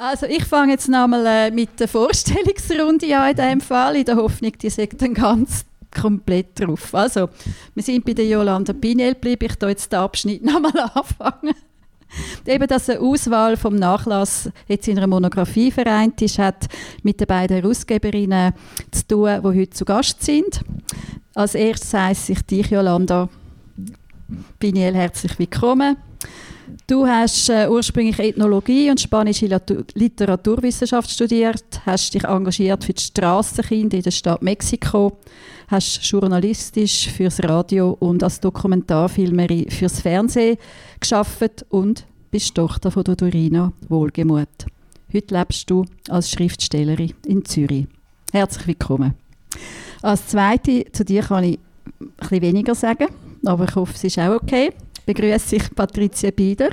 Also ich fange jetzt nochmal äh, mit der Vorstellungsrunde an in diesem Fall, in der Hoffnung, die sagt dann ganz komplett drauf. Also, wir sind bei der Jolanda Pinel geblieben. Ich hier jetzt den Abschnitt nochmal anfangen. Eben, dass eine Auswahl vom Nachlass jetzt in einer Monographie vereint ist, hat mit den beiden Herausgeberinnen zu tun, die heute zu Gast sind. Als erstes heisst ich dich, Jolanda Piniel, herzlich willkommen. Du hast äh, ursprünglich Ethnologie und spanische Literaturwissenschaft studiert, hast dich engagiert für die Strassenkinder in der Stadt Mexiko, hast journalistisch fürs Radio und als Dokumentarfilmerin fürs Fernsehen geschafft und bist Tochter von Dorina Wohlgemuth. Heute lebst du als Schriftstellerin in Zürich. Herzlich willkommen. Als Zweite, zu dir kann ich ein bisschen weniger sagen, aber ich hoffe, es ist auch okay. Begrüße ich Patricia Bieder.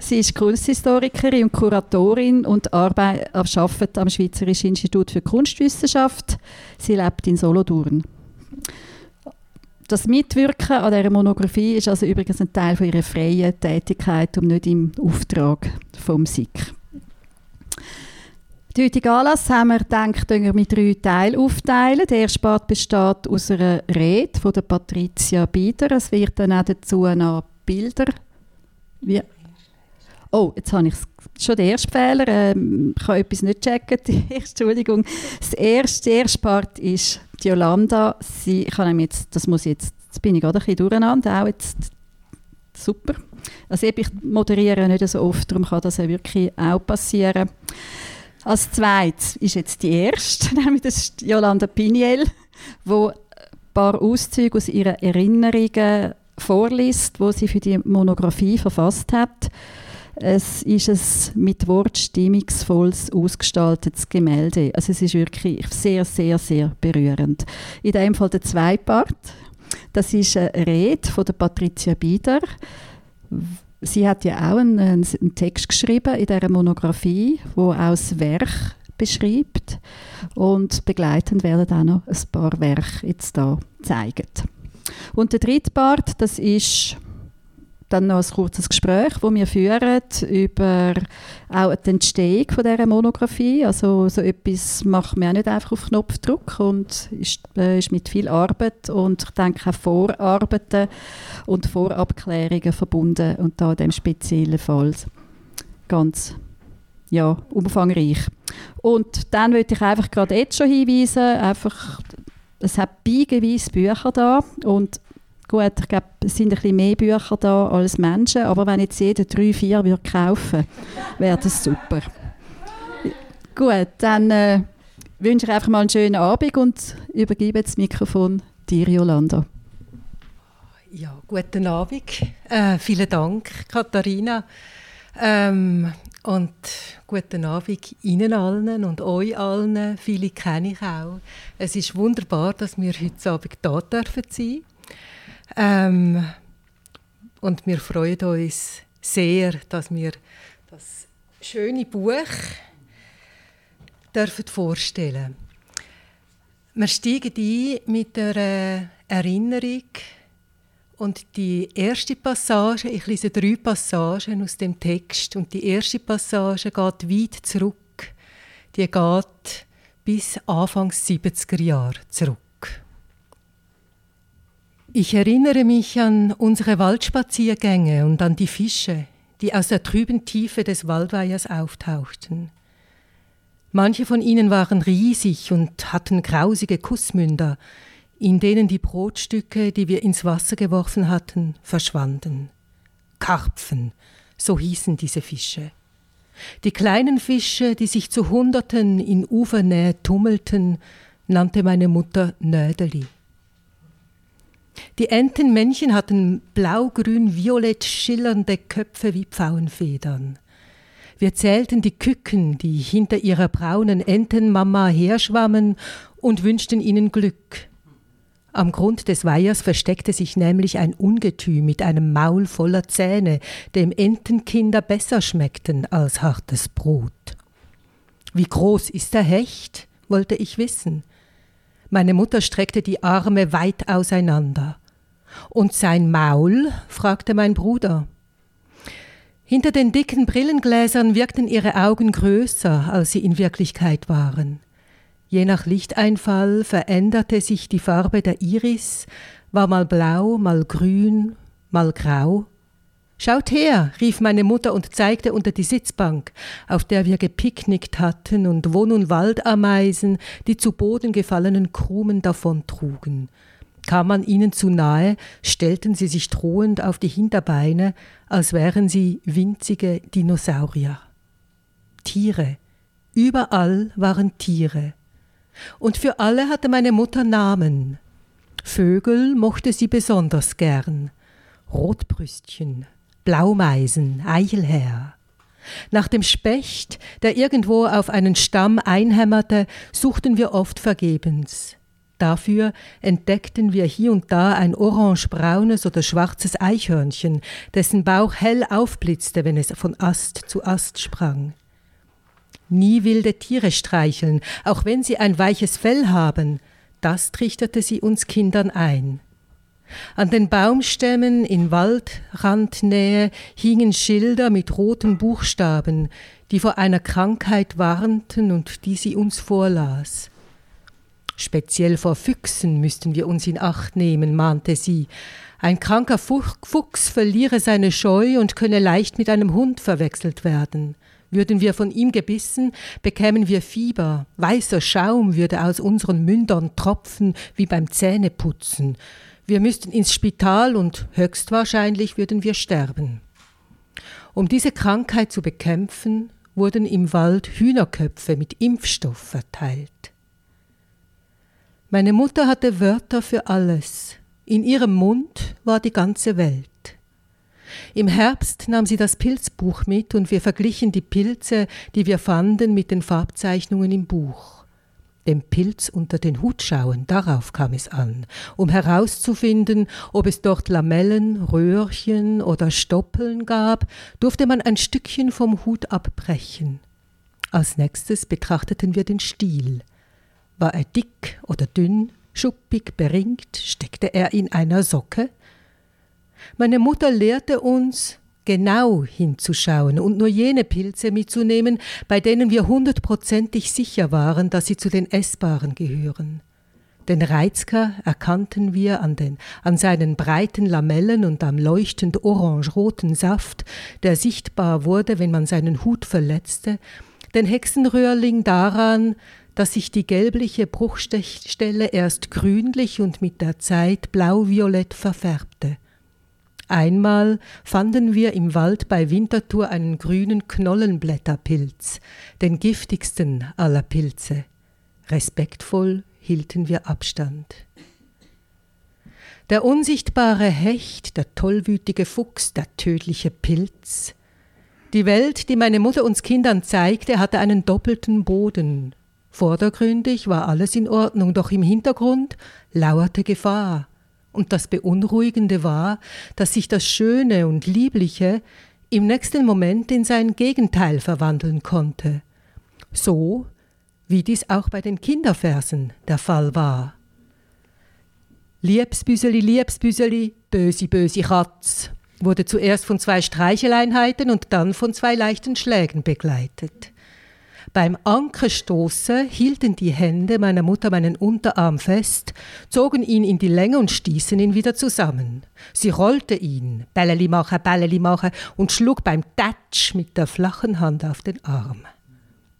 Sie ist Kunsthistorikerin und Kuratorin und arbeitet, am Schweizerischen Institut für Kunstwissenschaft. Sie lebt in Solothurn. Das Mitwirken an dieser Monographie ist also übrigens ein Teil von ihrer freien Tätigkeit und nicht im Auftrag vom SIK. Den heutigen Anlass haben wir gedacht, mit drei Teilen aufteilen. Der erste Part besteht aus einer Rede von der Patricia Bieder. Es wird dann auch dazu noch Bilder. Wie? Oh, jetzt habe ich schon den ersten Fehler. Ähm, ich habe etwas nicht checken. Entschuldigung. Das erste, der erste Part ist die Yolanda. Sie, ich kann jetzt, das muss jetzt, jetzt bin ich gerade ein bisschen durcheinander. Auch jetzt super. Also ich moderiere nicht so oft, darum kann das ja wirklich auch passieren. Als zweites ist jetzt die erste, nämlich das Jolanda Piniel, wo ein paar Auszüge aus ihren Erinnerungen vorliest, wo sie für die Monographie verfasst hat. Es ist ein mit Wort stimmungsvolles, ausgestaltetes Gemälde. Also es ist wirklich sehr, sehr, sehr berührend. In dem Fall der zweite Part. Das ist eine Rede von der Patricia Bieder, Sie hat ja auch einen, einen Text geschrieben in dieser Monographie, wo auch das Werk beschreibt. Und begleitend werden auch noch ein paar Werke jetzt da zeigen. Und der dritte Part, das ist dann noch ein kurzes Gespräch, das wir führen über auch die Entstehung von dieser Monographie. Also so etwas macht man auch nicht einfach auf Knopfdruck und ist, äh, ist mit viel Arbeit und ich denke auch Vorarbeiten und Vorabklärungen verbunden und da in dem speziellen Fall ganz ja, umfangreich. Und dann würde ich einfach gerade jetzt schon hinweisen, einfach, es hat beigeweise Bücher da und Gut, ich glaube, es sind ein bisschen mehr Bücher da als Menschen, aber wenn jetzt jeder drei, vier würde kaufen, wäre das super. Gut, dann äh, wünsche ich einfach mal einen schönen Abend und übergebe das Mikrofon dir, Jolanda. Ja, guten Abend. Äh, vielen Dank, Katharina. Ähm, und guten Abend Ihnen allen und euch allen. Viele kenne ich auch. Es ist wunderbar, dass wir heute Abend dürfen sein ähm, und wir freuen uns sehr, dass wir das schöne Buch dürfen vorstellen Wir steigen ein mit der Erinnerung und die erste Passage, ich lese drei Passagen aus dem Text und die erste Passage geht weit zurück. Die geht bis Anfang 70er Jahre zurück. Ich erinnere mich an unsere Waldspaziergänge und an die Fische, die aus der trüben Tiefe des Waldweihers auftauchten. Manche von ihnen waren riesig und hatten grausige Kussmünder, in denen die Brotstücke, die wir ins Wasser geworfen hatten, verschwanden. Karpfen, so hießen diese Fische. Die kleinen Fische, die sich zu Hunderten in Ufernähe tummelten, nannte meine Mutter Nödeli. Die Entenmännchen hatten blau-grün-violett schillernde Köpfe wie Pfauenfedern. Wir zählten die Küken, die hinter ihrer braunen Entenmama herschwammen und wünschten ihnen Glück. Am Grund des Weihers versteckte sich nämlich ein Ungetüm mit einem Maul voller Zähne, dem Entenkinder besser schmeckten als hartes Brot. Wie groß ist der Hecht? wollte ich wissen. Meine Mutter streckte die Arme weit auseinander. Und sein Maul? fragte mein Bruder. Hinter den dicken Brillengläsern wirkten ihre Augen größer, als sie in Wirklichkeit waren. Je nach Lichteinfall veränderte sich die Farbe der Iris, war mal blau, mal grün, mal grau. Schaut her, rief meine Mutter und zeigte unter die Sitzbank, auf der wir gepicknickt hatten und wo nun Waldameisen die zu Boden gefallenen Krumen davontrugen. Kam man ihnen zu nahe, stellten sie sich drohend auf die Hinterbeine, als wären sie winzige Dinosaurier. Tiere. Überall waren Tiere. Und für alle hatte meine Mutter Namen. Vögel mochte sie besonders gern. Rotbrüstchen, Blaumeisen, Eichelherr. Nach dem Specht, der irgendwo auf einen Stamm einhämmerte, suchten wir oft vergebens. Dafür entdeckten wir hier und da ein orangebraunes oder schwarzes Eichhörnchen, dessen Bauch hell aufblitzte, wenn es von Ast zu Ast sprang. Nie wilde Tiere streicheln, auch wenn sie ein weiches Fell haben, das trichterte sie uns Kindern ein. An den Baumstämmen in Waldrandnähe hingen Schilder mit roten Buchstaben, die vor einer Krankheit warnten und die sie uns vorlas. Speziell vor Füchsen müssten wir uns in Acht nehmen, mahnte sie. Ein kranker Fuchs verliere seine Scheu und könne leicht mit einem Hund verwechselt werden. Würden wir von ihm gebissen, bekämen wir Fieber, weißer Schaum würde aus unseren Mündern tropfen wie beim Zähneputzen. Wir müssten ins Spital und höchstwahrscheinlich würden wir sterben. Um diese Krankheit zu bekämpfen, wurden im Wald Hühnerköpfe mit Impfstoff verteilt. Meine Mutter hatte Wörter für alles. In ihrem Mund war die ganze Welt. Im Herbst nahm sie das Pilzbuch mit und wir verglichen die Pilze, die wir fanden, mit den Farbzeichnungen im Buch. Dem Pilz unter den Hut schauen, darauf kam es an, um herauszufinden, ob es dort Lamellen, Röhrchen oder Stoppeln gab, durfte man ein Stückchen vom Hut abbrechen. Als nächstes betrachteten wir den Stiel. War er dick oder dünn, schuppig, beringt, steckte er in einer Socke? Meine Mutter lehrte uns, genau hinzuschauen und nur jene Pilze mitzunehmen, bei denen wir hundertprozentig sicher waren, dass sie zu den Essbaren gehören. Den Reizker erkannten wir an, den, an seinen breiten Lamellen und am leuchtend orange-roten Saft, der sichtbar wurde, wenn man seinen Hut verletzte, den Hexenröhrling daran, dass sich die gelbliche Bruchstelle erst grünlich und mit der Zeit blau-violett verfärbte. Einmal fanden wir im Wald bei Winterthur einen grünen Knollenblätterpilz, den giftigsten aller Pilze. Respektvoll hielten wir Abstand. Der unsichtbare Hecht, der tollwütige Fuchs, der tödliche Pilz. Die Welt, die meine Mutter uns Kindern zeigte, hatte einen doppelten Boden, Vordergründig war alles in Ordnung, doch im Hintergrund lauerte Gefahr. Und das Beunruhigende war, dass sich das Schöne und Liebliche im nächsten Moment in sein Gegenteil verwandeln konnte. So wie dies auch bei den Kinderversen der Fall war. Liebsbüseli, Liebsbüseli, bösi, bösi Katz, wurde zuerst von zwei Streicheleinheiten und dann von zwei leichten Schlägen begleitet. Beim Ankerstoßen hielten die Hände meiner Mutter meinen Unterarm fest, zogen ihn in die Länge und stießen ihn wieder zusammen. Sie rollte ihn, Bälleli machen, Bälleli machen, und schlug beim Tatsch mit der flachen Hand auf den Arm.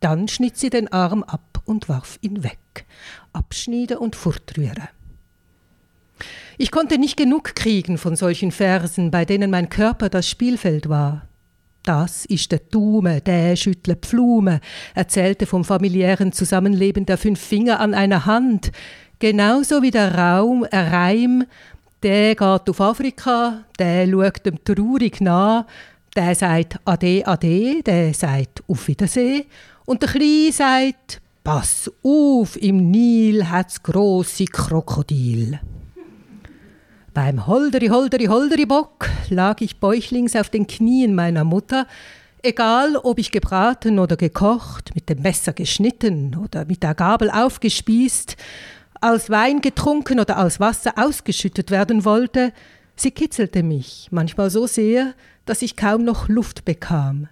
Dann schnitt sie den Arm ab und warf ihn weg. Abschniede und fortrühren. Ich konnte nicht genug kriegen von solchen Versen, bei denen mein Körper das Spielfeld war. Das ist der Daumen, der schüttelt Pflume, erzählte vom familiären Zusammenleben der fünf Finger an einer Hand, genauso wie der Raum, ein Reim, der geht auf Afrika, der schaut dem traurig nach, der sagt Ade, Ade, der sagt Auf Wiedersehen. Und der Kleine sagt Pass auf, im Nil hat's grosse Krokodil. Beim Holderi, Holderi, Holderi Bock lag ich bäuchlings auf den Knien meiner Mutter, egal ob ich gebraten oder gekocht, mit dem Messer geschnitten oder mit der Gabel aufgespießt, als Wein getrunken oder als Wasser ausgeschüttet werden wollte, sie kitzelte mich, manchmal so sehr, dass ich kaum noch Luft bekam.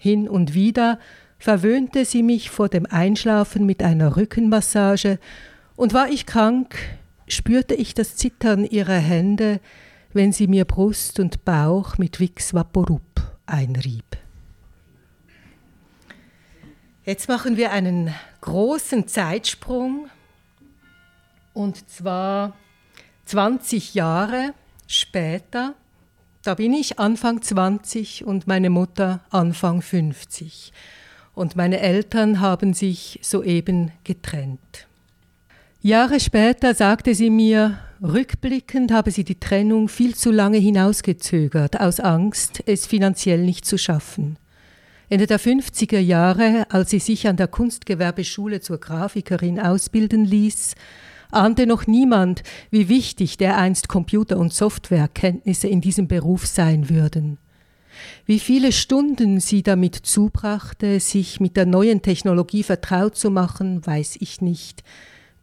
Hin und wieder verwöhnte sie mich vor dem Einschlafen mit einer Rückenmassage, und war ich krank, spürte ich das Zittern ihrer Hände, wenn sie mir Brust und Bauch mit Vicks Vaporup einrieb. Jetzt machen wir einen großen Zeitsprung und zwar 20 Jahre später. Da bin ich Anfang 20 und meine Mutter Anfang 50. Und meine Eltern haben sich soeben getrennt. Jahre später sagte sie mir, rückblickend habe sie die Trennung viel zu lange hinausgezögert, aus Angst, es finanziell nicht zu schaffen. Ende der 50er Jahre, als sie sich an der Kunstgewerbeschule zur Grafikerin ausbilden ließ, ahnte noch niemand, wie wichtig dereinst Computer- und Softwarekenntnisse in diesem Beruf sein würden. Wie viele Stunden sie damit zubrachte, sich mit der neuen Technologie vertraut zu machen, weiß ich nicht.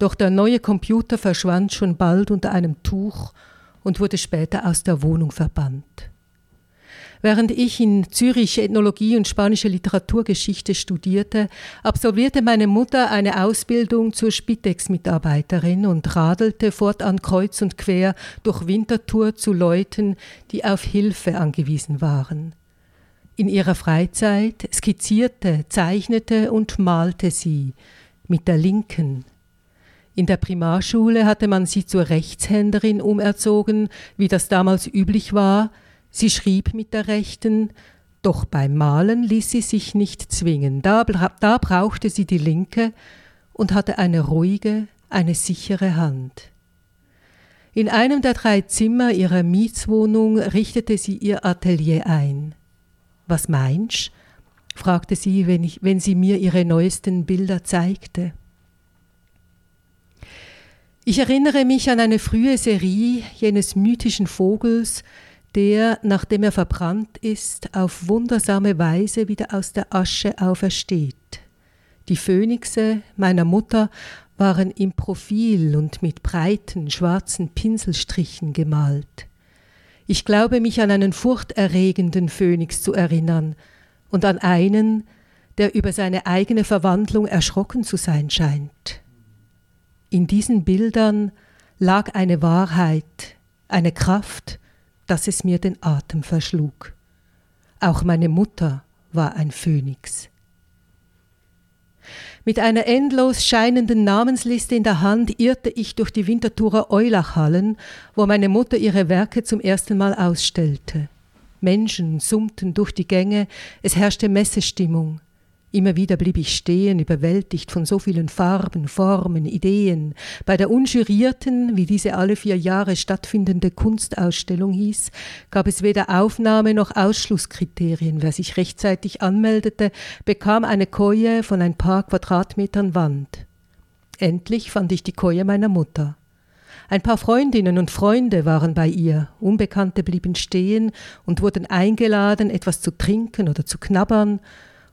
Doch der neue Computer verschwand schon bald unter einem Tuch und wurde später aus der Wohnung verbannt. Während ich in Zürich Ethnologie und spanische Literaturgeschichte studierte, absolvierte meine Mutter eine Ausbildung zur Spitex-Mitarbeiterin und radelte fortan kreuz und quer durch Winterthur zu Leuten, die auf Hilfe angewiesen waren. In ihrer Freizeit skizzierte, zeichnete und malte sie mit der linken. In der Primarschule hatte man sie zur Rechtshänderin umerzogen, wie das damals üblich war, Sie schrieb mit der rechten, doch beim Malen ließ sie sich nicht zwingen. Da, da brauchte sie die linke und hatte eine ruhige, eine sichere Hand. In einem der drei Zimmer ihrer Mietswohnung richtete sie ihr Atelier ein. Was meinst? fragte sie, wenn, ich, wenn sie mir ihre neuesten Bilder zeigte. Ich erinnere mich an eine frühe Serie jenes mythischen Vogels, der, nachdem er verbrannt ist, auf wundersame Weise wieder aus der Asche aufersteht. Die Phönixe meiner Mutter waren im Profil und mit breiten schwarzen Pinselstrichen gemalt. Ich glaube mich an einen furchterregenden Phönix zu erinnern und an einen, der über seine eigene Verwandlung erschrocken zu sein scheint. In diesen Bildern lag eine Wahrheit, eine Kraft, dass es mir den Atem verschlug. Auch meine Mutter war ein Phönix. Mit einer endlos scheinenden Namensliste in der Hand irrte ich durch die Winterthurer Eulachhallen, wo meine Mutter ihre Werke zum ersten Mal ausstellte. Menschen summten durch die Gänge, es herrschte Messestimmung. Immer wieder blieb ich stehen, überwältigt von so vielen Farben, Formen, Ideen. Bei der unjurierten, wie diese alle vier Jahre stattfindende Kunstausstellung hieß, gab es weder Aufnahme noch Ausschlusskriterien. Wer sich rechtzeitig anmeldete, bekam eine Koje von ein paar Quadratmetern Wand. Endlich fand ich die Koje meiner Mutter. Ein paar Freundinnen und Freunde waren bei ihr, Unbekannte blieben stehen und wurden eingeladen, etwas zu trinken oder zu knabbern,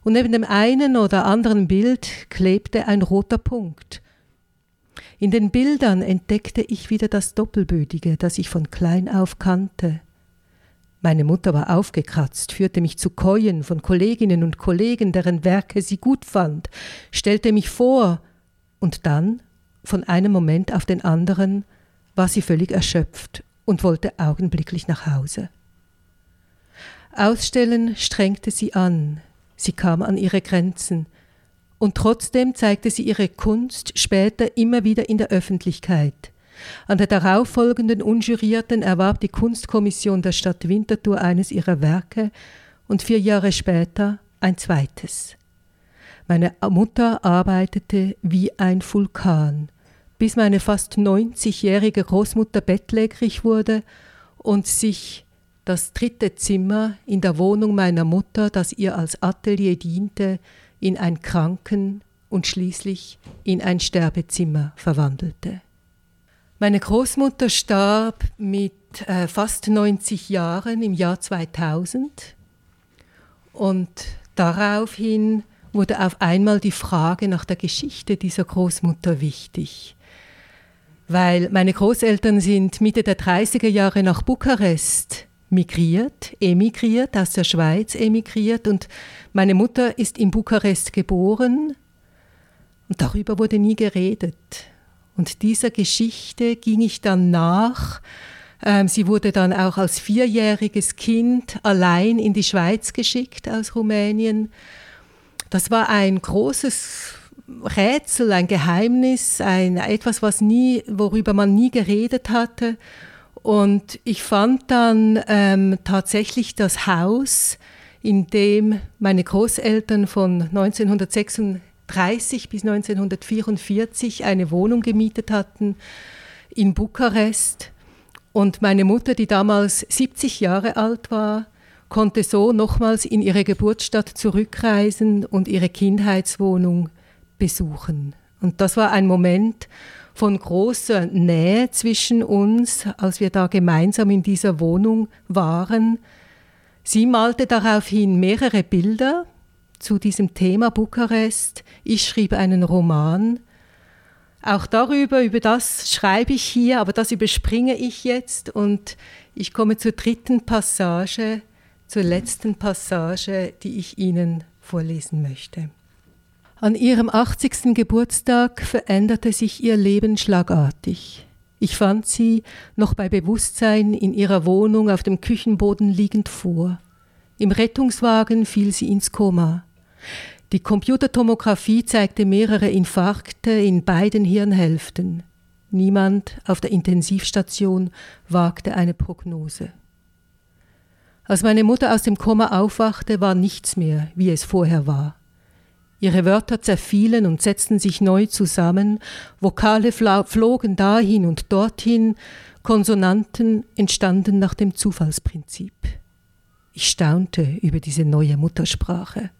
und neben dem einen oder anderen Bild klebte ein roter Punkt. In den Bildern entdeckte ich wieder das Doppelbödige, das ich von klein auf kannte. Meine Mutter war aufgekratzt, führte mich zu Keuen von Kolleginnen und Kollegen, deren Werke sie gut fand, stellte mich vor, und dann, von einem Moment auf den anderen, war sie völlig erschöpft und wollte augenblicklich nach Hause. Ausstellen strengte sie an, Sie kam an ihre Grenzen. Und trotzdem zeigte sie ihre Kunst später immer wieder in der Öffentlichkeit. An der darauffolgenden Unjurierten erwarb die Kunstkommission der Stadt Winterthur eines ihrer Werke und vier Jahre später ein zweites. Meine Mutter arbeitete wie ein Vulkan, bis meine fast 90-jährige Großmutter bettlägerig wurde und sich das dritte Zimmer in der Wohnung meiner Mutter, das ihr als Atelier diente, in ein Kranken- und schließlich in ein Sterbezimmer verwandelte. Meine Großmutter starb mit äh, fast 90 Jahren im Jahr 2000 und daraufhin wurde auf einmal die Frage nach der Geschichte dieser Großmutter wichtig. Weil meine Großeltern sind Mitte der 30er Jahre nach Bukarest migriert, emigriert, aus der Schweiz emigriert und meine Mutter ist in Bukarest geboren und darüber wurde nie geredet. Und dieser Geschichte ging ich dann nach. Ähm, sie wurde dann auch als vierjähriges Kind allein in die Schweiz geschickt aus Rumänien. Das war ein großes Rätsel, ein Geheimnis, ein, etwas, was nie, worüber man nie geredet hatte. Und ich fand dann ähm, tatsächlich das Haus, in dem meine Großeltern von 1936 bis 1944 eine Wohnung gemietet hatten in Bukarest. Und meine Mutter, die damals 70 Jahre alt war, konnte so nochmals in ihre Geburtsstadt zurückreisen und ihre Kindheitswohnung besuchen. Und das war ein Moment, von großer Nähe zwischen uns, als wir da gemeinsam in dieser Wohnung waren. Sie malte daraufhin mehrere Bilder zu diesem Thema Bukarest. Ich schrieb einen Roman. Auch darüber, über das schreibe ich hier, aber das überspringe ich jetzt und ich komme zur dritten Passage, zur letzten Passage, die ich Ihnen vorlesen möchte. An ihrem 80. Geburtstag veränderte sich ihr Leben schlagartig. Ich fand sie noch bei Bewusstsein in ihrer Wohnung auf dem Küchenboden liegend vor. Im Rettungswagen fiel sie ins Koma. Die Computertomographie zeigte mehrere Infarkte in beiden Hirnhälften. Niemand auf der Intensivstation wagte eine Prognose. Als meine Mutter aus dem Koma aufwachte, war nichts mehr, wie es vorher war. Ihre Wörter zerfielen und setzten sich neu zusammen, Vokale flogen dahin und dorthin, Konsonanten entstanden nach dem Zufallsprinzip. Ich staunte über diese neue Muttersprache.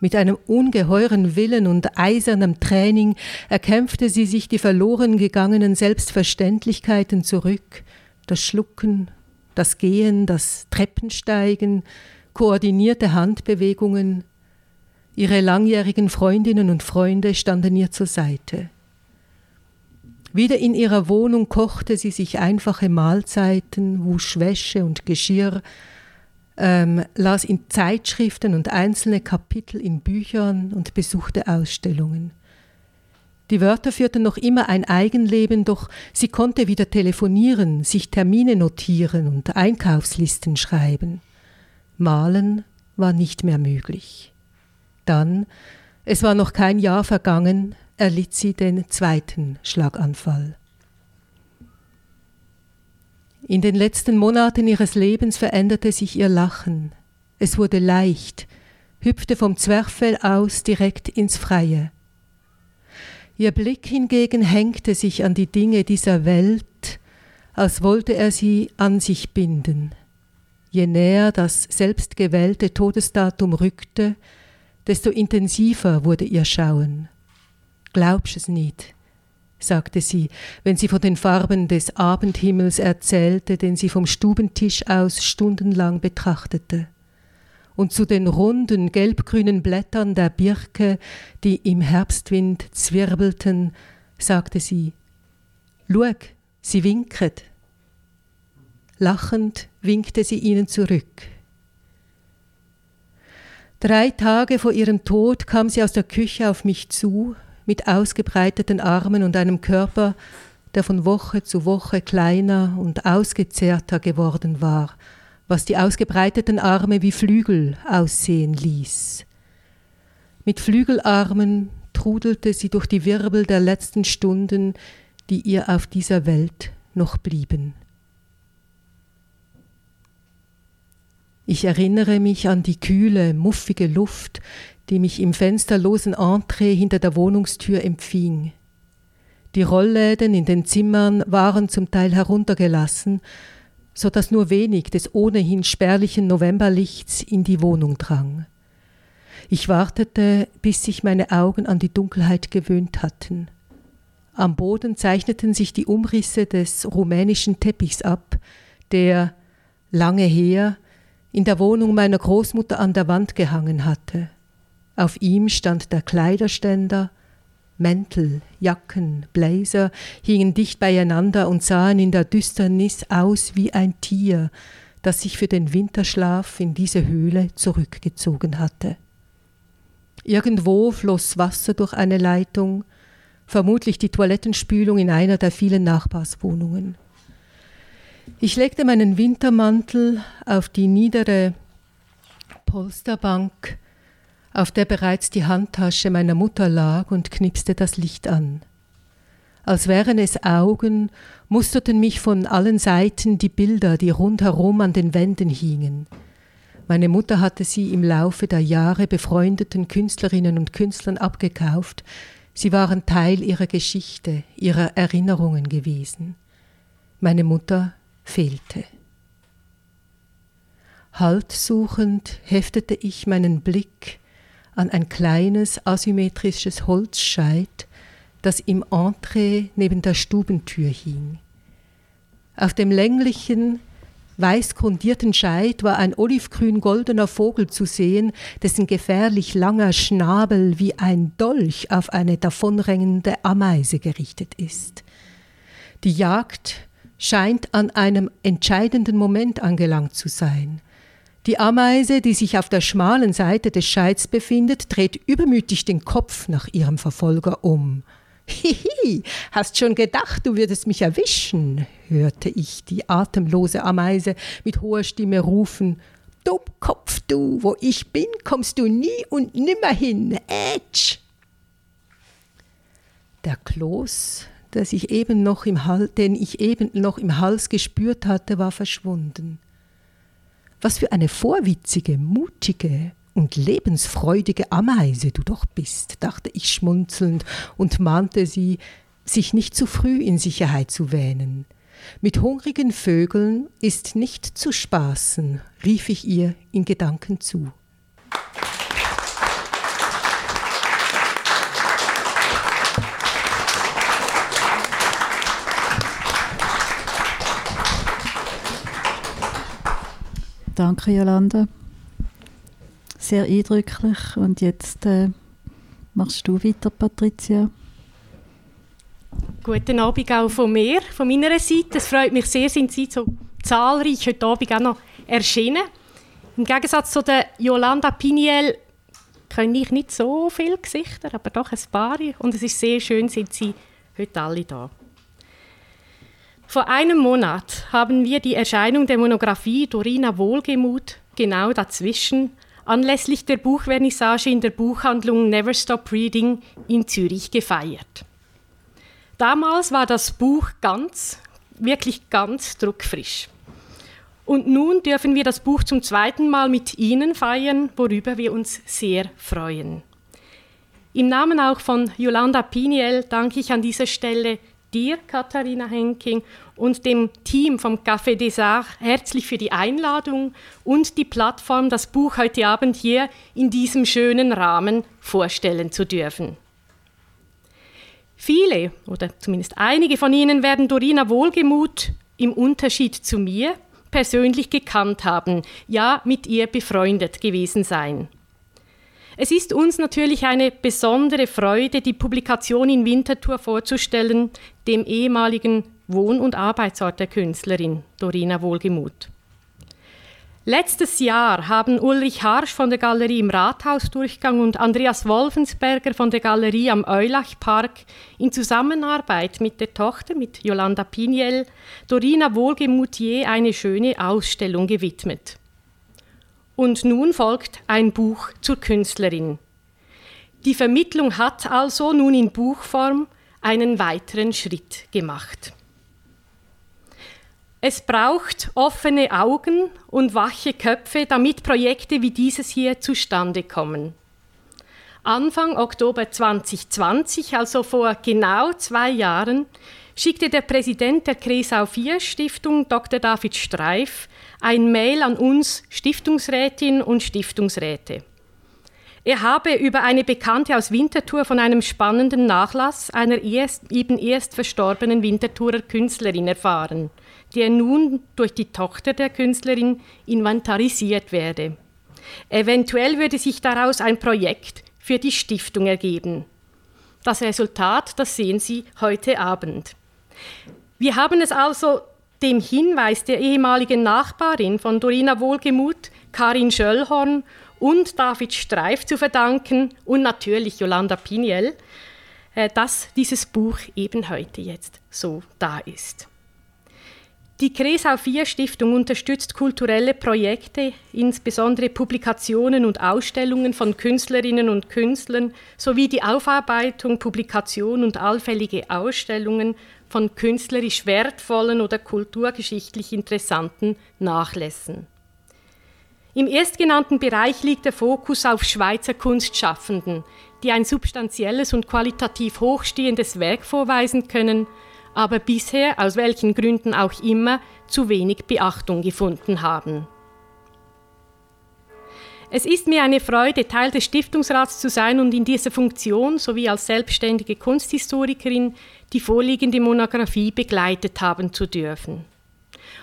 Mit einem ungeheuren Willen und eisernem Training erkämpfte sie sich die verloren gegangenen Selbstverständlichkeiten zurück, das Schlucken, das Gehen, das Treppensteigen, koordinierte Handbewegungen, Ihre langjährigen Freundinnen und Freunde standen ihr zur Seite. Wieder in ihrer Wohnung kochte sie sich einfache Mahlzeiten, wusch Wäsche und Geschirr, ähm, las in Zeitschriften und einzelne Kapitel in Büchern und besuchte Ausstellungen. Die Wörter führten noch immer ein Eigenleben, doch sie konnte wieder telefonieren, sich Termine notieren und Einkaufslisten schreiben. Malen war nicht mehr möglich. Dann, es war noch kein Jahr vergangen, erlitt sie den zweiten Schlaganfall. In den letzten Monaten ihres Lebens veränderte sich ihr Lachen. Es wurde leicht, hüpfte vom Zwerchfell aus direkt ins Freie. Ihr Blick hingegen hängte sich an die Dinge dieser Welt, als wollte er sie an sich binden. Je näher das selbstgewählte Todesdatum rückte, desto intensiver wurde ihr Schauen. Glaubst es nicht, sagte sie, wenn sie von den Farben des Abendhimmels erzählte, den sie vom Stubentisch aus stundenlang betrachtete, und zu den runden gelbgrünen Blättern der Birke, die im Herbstwind zwirbelten, sagte sie, Schau, sie winket. Lachend winkte sie ihnen zurück. Drei Tage vor ihrem Tod kam sie aus der Küche auf mich zu, mit ausgebreiteten Armen und einem Körper, der von Woche zu Woche kleiner und ausgezehrter geworden war, was die ausgebreiteten Arme wie Flügel aussehen ließ. Mit Flügelarmen trudelte sie durch die Wirbel der letzten Stunden, die ihr auf dieser Welt noch blieben. Ich erinnere mich an die kühle, muffige Luft, die mich im fensterlosen Entree hinter der Wohnungstür empfing. Die Rollläden in den Zimmern waren zum Teil heruntergelassen, so dass nur wenig des ohnehin spärlichen Novemberlichts in die Wohnung drang. Ich wartete, bis sich meine Augen an die Dunkelheit gewöhnt hatten. Am Boden zeichneten sich die Umrisse des rumänischen Teppichs ab, der, lange her, in der Wohnung meiner Großmutter an der Wand gehangen hatte. Auf ihm stand der Kleiderständer, Mäntel, Jacken, Blazer hingen dicht beieinander und sahen in der Düsternis aus wie ein Tier, das sich für den Winterschlaf in diese Höhle zurückgezogen hatte. Irgendwo floss Wasser durch eine Leitung, vermutlich die Toilettenspülung in einer der vielen Nachbarswohnungen. Ich legte meinen Wintermantel auf die niedere Polsterbank, auf der bereits die Handtasche meiner Mutter lag, und knipste das Licht an. Als wären es Augen, musterten mich von allen Seiten die Bilder, die rundherum an den Wänden hingen. Meine Mutter hatte sie im Laufe der Jahre befreundeten Künstlerinnen und Künstlern abgekauft. Sie waren Teil ihrer Geschichte, ihrer Erinnerungen gewesen. Meine Mutter fehlte. Haltsuchend heftete ich meinen Blick an ein kleines asymmetrisches Holzscheit, das im Entree neben der Stubentür hing. Auf dem länglichen, weiß grundierten Scheit war ein olivgrün-goldener Vogel zu sehen, dessen gefährlich langer Schnabel wie ein Dolch auf eine davonrennende Ameise gerichtet ist. Die Jagd scheint an einem entscheidenden Moment angelangt zu sein. Die Ameise, die sich auf der schmalen Seite des Scheits befindet, dreht übermütig den Kopf nach ihrem Verfolger um. Hihi, hast schon gedacht, du würdest mich erwischen, hörte ich die atemlose Ameise mit hoher Stimme rufen. Dummkopf, du, wo ich bin, kommst du nie und nimmer hin. Ätsch! Der Kloß, das ich eben noch im Hals, den ich eben noch im Hals gespürt hatte, war verschwunden. Was für eine vorwitzige, mutige, und lebensfreudige Ameise du doch bist, dachte ich schmunzelnd und mahnte sie, sich nicht zu früh in Sicherheit zu wähnen. Mit hungrigen Vögeln ist nicht zu spaßen, rief ich ihr in Gedanken zu. Danke, Jolanda sehr eindrücklich. Und jetzt äh, machst du weiter, Patricia. Guten Abend auch von mir, von meiner Seite. Es freut mich sehr, sind Sie so zahlreich heute Abend auch noch erschienen. Im Gegensatz zu der Yolanda Piniel kenne ich nicht so viele Gesichter, aber doch ein paar. Und es ist sehr schön, sind Sie heute alle da. Vor einem Monat haben wir die Erscheinung der Monographie Dorina Wohlgemuth genau dazwischen anlässlich der Buchvernissage in der Buchhandlung Never Stop Reading in Zürich gefeiert. Damals war das Buch ganz, wirklich ganz druckfrisch. Und nun dürfen wir das Buch zum zweiten Mal mit Ihnen feiern, worüber wir uns sehr freuen. Im Namen auch von Yolanda Piniel danke ich an dieser Stelle dir, Katharina Henking, und dem Team vom Café des Arts herzlich für die Einladung und die Plattform, das Buch heute Abend hier in diesem schönen Rahmen vorstellen zu dürfen. Viele oder zumindest einige von Ihnen werden Dorina Wohlgemuth im Unterschied zu mir persönlich gekannt haben, ja mit ihr befreundet gewesen sein. Es ist uns natürlich eine besondere Freude, die Publikation in Winterthur vorzustellen, dem ehemaligen Wohn- und Arbeitsort der Künstlerin Dorina Wohlgemuth. Letztes Jahr haben Ulrich Harsch von der Galerie im Rathausdurchgang und Andreas Wolfensberger von der Galerie am Eulachpark in Zusammenarbeit mit der Tochter, mit Yolanda Piniel, Dorina Wohlgemuth eine schöne Ausstellung gewidmet. Und nun folgt ein Buch zur Künstlerin. Die Vermittlung hat also nun in Buchform einen weiteren Schritt gemacht. Es braucht offene Augen und wache Köpfe, damit Projekte wie dieses hier zustande kommen. Anfang Oktober 2020, also vor genau zwei Jahren, schickte der Präsident der Kresau 4 Stiftung, Dr. David Streif, ein Mail an uns Stiftungsrätinnen und Stiftungsräte. Er habe über eine Bekannte aus Winterthur von einem spannenden Nachlass einer erst, eben erst verstorbenen Winterthurer Künstlerin erfahren, der nun durch die Tochter der Künstlerin inventarisiert werde. Eventuell würde sich daraus ein Projekt für die Stiftung ergeben. Das Resultat, das sehen Sie heute Abend. Wir haben es also dem Hinweis der ehemaligen Nachbarin von Dorina Wohlgemuth, Karin Schöllhorn und David Streif zu verdanken und natürlich Yolanda Piniel, äh, dass dieses Buch eben heute jetzt so da ist. Die Kresau 4 Stiftung unterstützt kulturelle Projekte, insbesondere Publikationen und Ausstellungen von Künstlerinnen und Künstlern sowie die Aufarbeitung, Publikation und allfällige Ausstellungen von künstlerisch wertvollen oder kulturgeschichtlich interessanten Nachlässen. Im erstgenannten Bereich liegt der Fokus auf Schweizer Kunstschaffenden, die ein substanzielles und qualitativ hochstehendes Werk vorweisen können – aber bisher, aus welchen Gründen auch immer, zu wenig Beachtung gefunden haben. Es ist mir eine Freude, Teil des Stiftungsrats zu sein und in dieser Funktion sowie als selbstständige Kunsthistorikerin die vorliegende Monographie begleitet haben zu dürfen.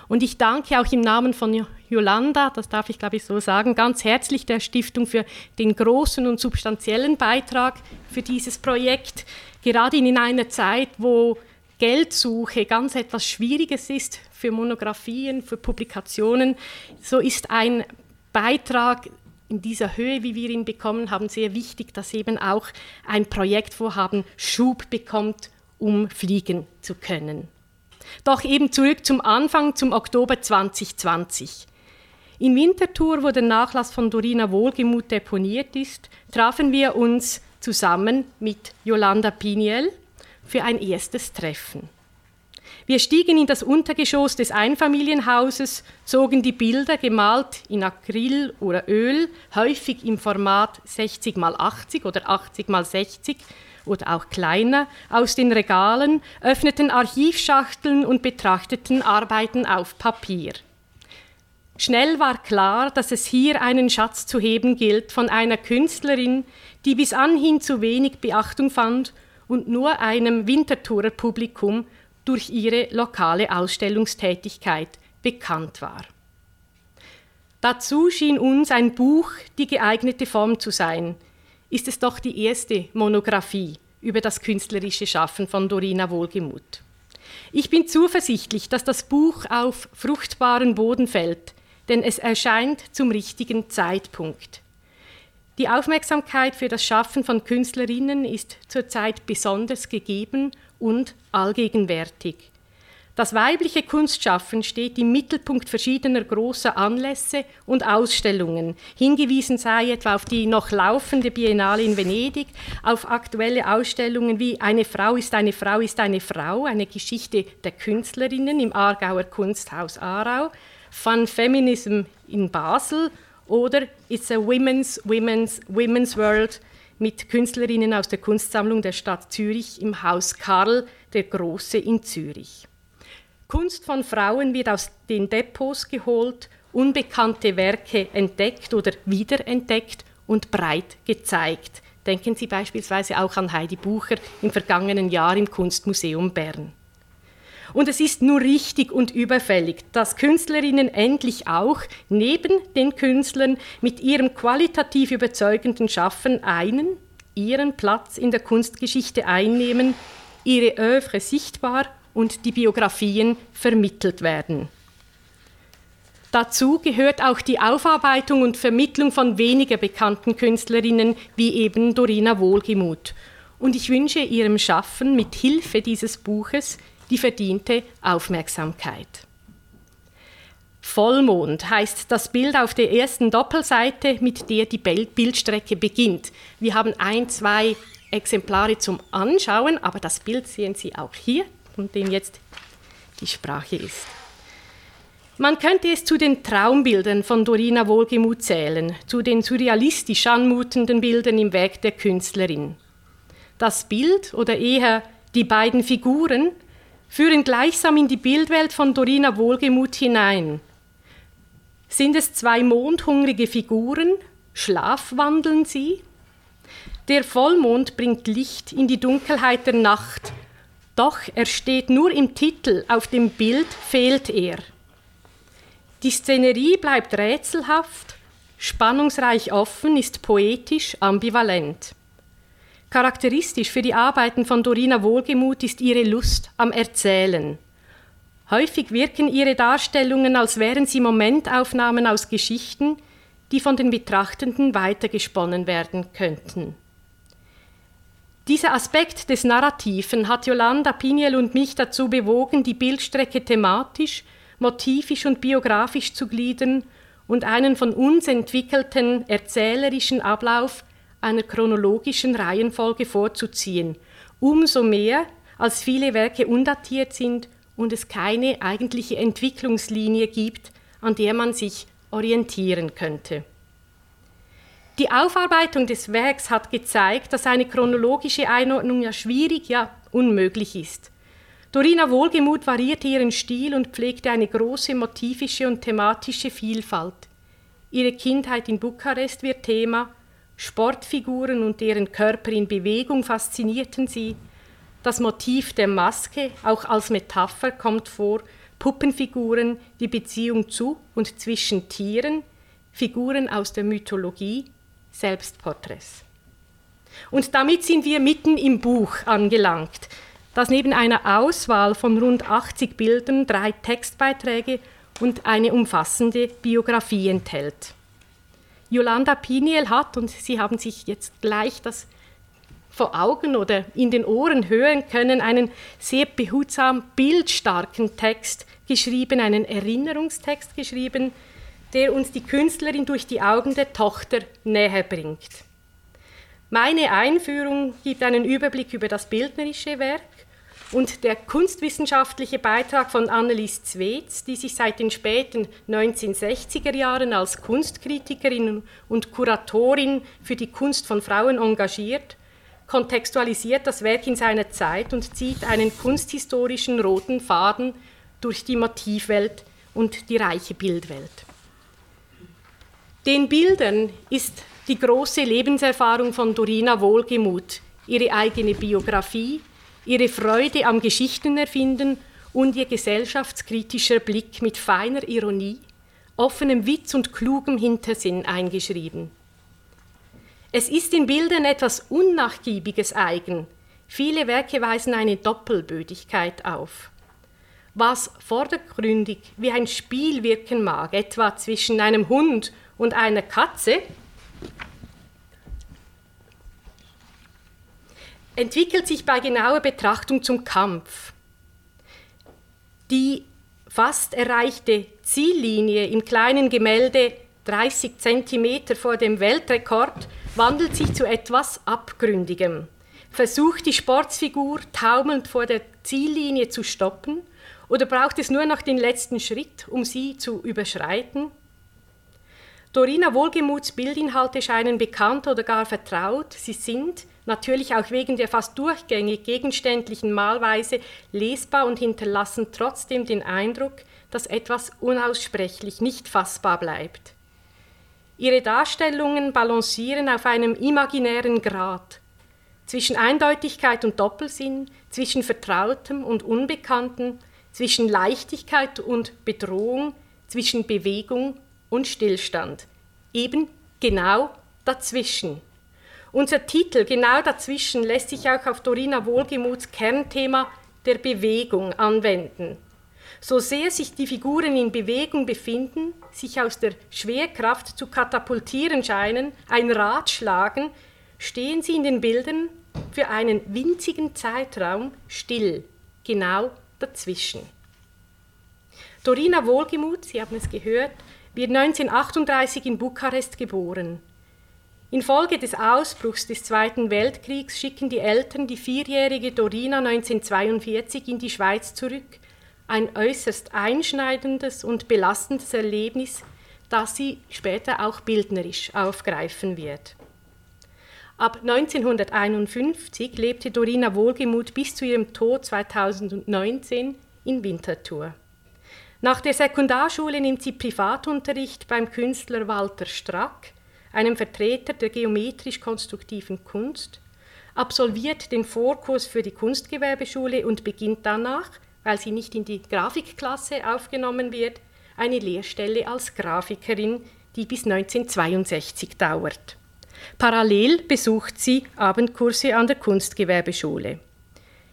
Und ich danke auch im Namen von Yolanda, das darf ich glaube ich so sagen, ganz herzlich der Stiftung für den großen und substanziellen Beitrag für dieses Projekt, gerade in einer Zeit, wo Geldsuche ganz etwas Schwieriges ist für Monographien, für Publikationen, so ist ein Beitrag in dieser Höhe, wie wir ihn bekommen haben, sehr wichtig, dass eben auch ein Projektvorhaben Schub bekommt, um fliegen zu können. Doch eben zurück zum Anfang, zum Oktober 2020. In Winterthur, wo der Nachlass von Dorina Wohlgemuth deponiert ist, trafen wir uns zusammen mit Yolanda Piniel, für ein erstes Treffen. Wir stiegen in das Untergeschoss des Einfamilienhauses, zogen die Bilder, gemalt in Acryl oder Öl, häufig im Format 60 x 80 oder 80 x 60 oder auch kleiner, aus den Regalen, öffneten Archivschachteln und betrachteten Arbeiten auf Papier. Schnell war klar, dass es hier einen Schatz zu heben gilt von einer Künstlerin, die bis anhin zu wenig Beachtung fand und nur einem Winterthurer Publikum durch ihre lokale Ausstellungstätigkeit bekannt war. Dazu schien uns ein Buch die geeignete Form zu sein, ist es doch die erste Monographie über das künstlerische Schaffen von Dorina Wohlgemuth. Ich bin zuversichtlich, dass das Buch auf fruchtbaren Boden fällt, denn es erscheint zum richtigen Zeitpunkt. Die Aufmerksamkeit für das Schaffen von Künstlerinnen ist zurzeit besonders gegeben und allgegenwärtig. Das weibliche Kunstschaffen steht im Mittelpunkt verschiedener großer Anlässe und Ausstellungen. Hingewiesen sei etwa auf die noch laufende Biennale in Venedig, auf aktuelle Ausstellungen wie Eine Frau ist eine Frau ist eine Frau, eine Geschichte der Künstlerinnen im Aargauer Kunsthaus Aarau, Fun Feminism in Basel oder It's a Women's, Women's, Women's World mit Künstlerinnen aus der Kunstsammlung der Stadt Zürich im Haus Karl der Große in Zürich. Kunst von Frauen wird aus den Depots geholt, unbekannte Werke entdeckt oder wiederentdeckt und breit gezeigt. Denken Sie beispielsweise auch an Heidi Bucher im vergangenen Jahr im Kunstmuseum Bern. Und es ist nur richtig und überfällig, dass Künstlerinnen endlich auch neben den Künstlern mit ihrem qualitativ überzeugenden Schaffen einen, ihren Platz in der Kunstgeschichte einnehmen, ihre Övre sichtbar und die Biografien vermittelt werden. Dazu gehört auch die Aufarbeitung und Vermittlung von weniger bekannten Künstlerinnen wie eben Dorina Wohlgemuth. Und ich wünsche ihrem Schaffen mit Hilfe dieses Buches die verdiente Aufmerksamkeit. Vollmond heißt das Bild auf der ersten Doppelseite, mit der die Bildstrecke beginnt. Wir haben ein, zwei Exemplare zum Anschauen, aber das Bild sehen Sie auch hier, von dem jetzt die Sprache ist. Man könnte es zu den Traumbildern von Dorina Wohlgemuth zählen, zu den surrealistisch anmutenden Bildern im Werk der Künstlerin. Das Bild oder eher die beiden Figuren führen gleichsam in die Bildwelt von Dorina Wohlgemuth hinein. Sind es zwei mondhungrige Figuren? Schlafwandeln sie? Der Vollmond bringt Licht in die Dunkelheit der Nacht, doch er steht nur im Titel, auf dem Bild fehlt er. Die Szenerie bleibt rätselhaft, spannungsreich offen, ist poetisch ambivalent. Charakteristisch für die Arbeiten von Dorina Wohlgemuth ist ihre Lust am Erzählen. Häufig wirken ihre Darstellungen, als wären sie Momentaufnahmen aus Geschichten, die von den Betrachtenden weitergesponnen werden könnten. Dieser Aspekt des Narrativen hat Yolanda Piniel und mich dazu bewogen, die Bildstrecke thematisch, motivisch und biografisch zu gliedern und einen von uns entwickelten erzählerischen Ablauf einer chronologischen Reihenfolge vorzuziehen, umso mehr, als viele Werke undatiert sind und es keine eigentliche Entwicklungslinie gibt, an der man sich orientieren könnte. Die Aufarbeitung des Werks hat gezeigt, dass eine chronologische Einordnung ja schwierig, ja unmöglich ist. Dorina Wohlgemuth variierte ihren Stil und pflegte eine große motivische und thematische Vielfalt. Ihre Kindheit in Bukarest wird Thema, Sportfiguren und deren Körper in Bewegung faszinierten sie, das Motiv der Maske, auch als Metapher, kommt vor, Puppenfiguren, die Beziehung zu und zwischen Tieren, Figuren aus der Mythologie, Selbstporträts. Und damit sind wir mitten im Buch angelangt, das neben einer Auswahl von rund 80 Bildern drei Textbeiträge und eine umfassende Biografie enthält. Yolanda Piniel hat, und Sie haben sich jetzt gleich das vor Augen oder in den Ohren hören können, einen sehr behutsam bildstarken Text geschrieben, einen Erinnerungstext geschrieben, der uns die Künstlerin durch die Augen der Tochter näher bringt. Meine Einführung gibt einen Überblick über das bildnerische Werk und der kunstwissenschaftliche Beitrag von Annelies Zwetz, die sich seit den späten 1960er Jahren als Kunstkritikerin und Kuratorin für die Kunst von Frauen engagiert, kontextualisiert das Werk in seiner Zeit und zieht einen kunsthistorischen roten Faden durch die Motivwelt und die reiche Bildwelt. Den Bildern ist die große Lebenserfahrung von Dorina Wohlgemuth, ihre eigene Biografie, ihre Freude am Geschichtenerfinden und ihr gesellschaftskritischer Blick mit feiner Ironie, offenem Witz und klugem Hintersinn eingeschrieben. Es ist in Bildern etwas Unnachgiebiges eigen. Viele Werke weisen eine Doppelbödigkeit auf. Was vordergründig wie ein Spiel wirken mag, etwa zwischen einem Hund und einer Katze, entwickelt sich bei genauer Betrachtung zum Kampf. Die fast erreichte Ziellinie im kleinen Gemälde 30 cm vor dem Weltrekord wandelt sich zu etwas Abgründigem. Versucht die Sportsfigur taumelnd vor der Ziellinie zu stoppen oder braucht es nur noch den letzten Schritt, um sie zu überschreiten? Dorina Wohlgemuths Bildinhalte scheinen bekannt oder gar vertraut. Sie sind, natürlich auch wegen der fast durchgängig gegenständlichen Malweise, lesbar und hinterlassen trotzdem den Eindruck, dass etwas unaussprechlich, nicht fassbar bleibt. Ihre Darstellungen balancieren auf einem imaginären Grat zwischen Eindeutigkeit und Doppelsinn, zwischen Vertrautem und Unbekannten, zwischen Leichtigkeit und Bedrohung, zwischen Bewegung und Stillstand. Eben genau dazwischen. Unser Titel Genau dazwischen lässt sich auch auf Dorina Wohlgemuths Kernthema der Bewegung anwenden. So sehr sich die Figuren in Bewegung befinden, sich aus der Schwerkraft zu katapultieren scheinen, ein Rad schlagen, stehen sie in den Bildern für einen winzigen Zeitraum still, genau dazwischen. Dorina Wohlgemuth, Sie haben es gehört, wird 1938 in Bukarest geboren. Infolge des Ausbruchs des Zweiten Weltkriegs schicken die Eltern die vierjährige Dorina 1942 in die Schweiz zurück, ein äußerst einschneidendes und belastendes Erlebnis, das sie später auch bildnerisch aufgreifen wird. Ab 1951 lebte Dorina Wohlgemuth bis zu ihrem Tod 2019 in Winterthur. Nach der Sekundarschule nimmt sie Privatunterricht beim Künstler Walter Strack, einem Vertreter der geometrisch-konstruktiven Kunst, absolviert den Vorkurs für die Kunstgewerbeschule und beginnt danach weil sie nicht in die Grafikklasse aufgenommen wird, eine Lehrstelle als Grafikerin, die bis 1962 dauert. Parallel besucht sie Abendkurse an der Kunstgewerbeschule.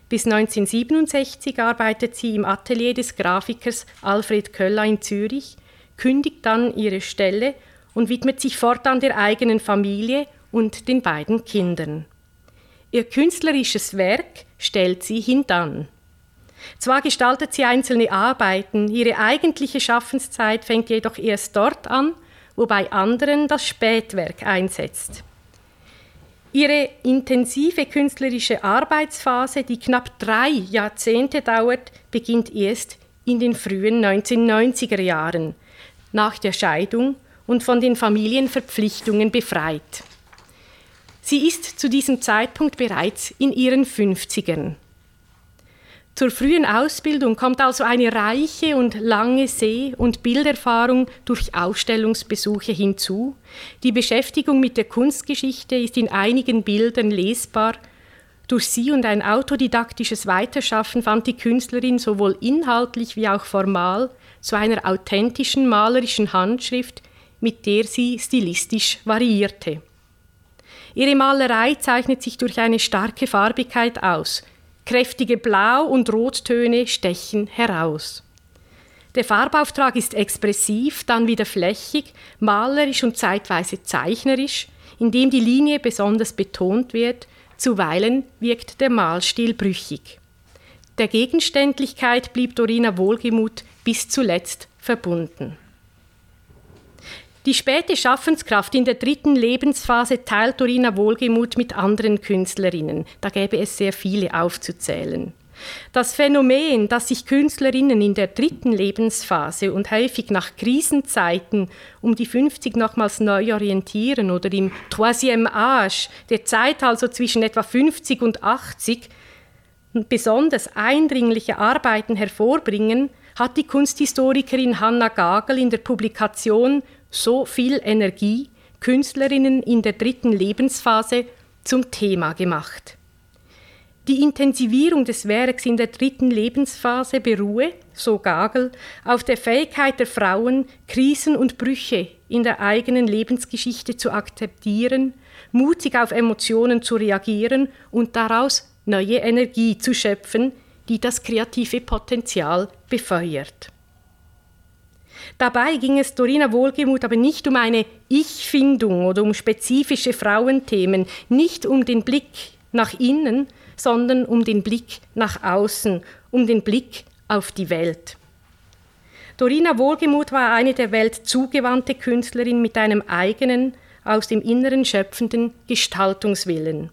Bis 1967 arbeitet sie im Atelier des Grafikers Alfred Köller in Zürich, kündigt dann ihre Stelle und widmet sich fortan der eigenen Familie und den beiden Kindern. Ihr künstlerisches Werk stellt sie hintan. Zwar gestaltet sie einzelne Arbeiten, ihre eigentliche Schaffenszeit fängt jedoch erst dort an, wo bei anderen das Spätwerk einsetzt. Ihre intensive künstlerische Arbeitsphase, die knapp drei Jahrzehnte dauert, beginnt erst in den frühen 1990er Jahren, nach der Scheidung und von den Familienverpflichtungen befreit. Sie ist zu diesem Zeitpunkt bereits in ihren 50ern. Zur frühen Ausbildung kommt also eine reiche und lange Seh- und Bilderfahrung durch Ausstellungsbesuche hinzu. Die Beschäftigung mit der Kunstgeschichte ist in einigen Bildern lesbar. Durch sie und ein autodidaktisches Weiterschaffen fand die Künstlerin sowohl inhaltlich wie auch formal zu einer authentischen malerischen Handschrift, mit der sie stilistisch variierte. Ihre Malerei zeichnet sich durch eine starke Farbigkeit aus – Kräftige Blau- und Rottöne stechen heraus. Der Farbauftrag ist expressiv, dann wieder flächig, malerisch und zeitweise zeichnerisch, indem die Linie besonders betont wird, zuweilen wirkt der Malstil brüchig. Der Gegenständlichkeit blieb Dorina Wohlgemuth bis zuletzt verbunden. Die späte Schaffenskraft in der dritten Lebensphase teilt Dorina Wohlgemuth mit anderen Künstlerinnen. Da gäbe es sehr viele aufzuzählen. Das Phänomen, dass sich Künstlerinnen in der dritten Lebensphase und häufig nach Krisenzeiten um die 50 nochmals neu orientieren oder im Troisième Âge, der Zeit also zwischen etwa 50 und 80, besonders eindringliche Arbeiten hervorbringen, hat die Kunsthistorikerin Hanna Gagel in der Publikation so viel Energie Künstlerinnen in der dritten Lebensphase zum Thema gemacht. Die Intensivierung des Werks in der dritten Lebensphase beruhe, so Gagel, auf der Fähigkeit der Frauen, Krisen und Brüche in der eigenen Lebensgeschichte zu akzeptieren, mutig auf Emotionen zu reagieren und daraus neue Energie zu schöpfen, die das kreative Potenzial befeuert. Dabei ging es Dorina Wohlgemuth aber nicht um eine Ich-Findung oder um spezifische Frauenthemen, nicht um den Blick nach innen, sondern um den Blick nach außen, um den Blick auf die Welt. Dorina Wohlgemuth war eine der Welt zugewandte Künstlerin mit einem eigenen, aus dem Inneren schöpfenden Gestaltungswillen.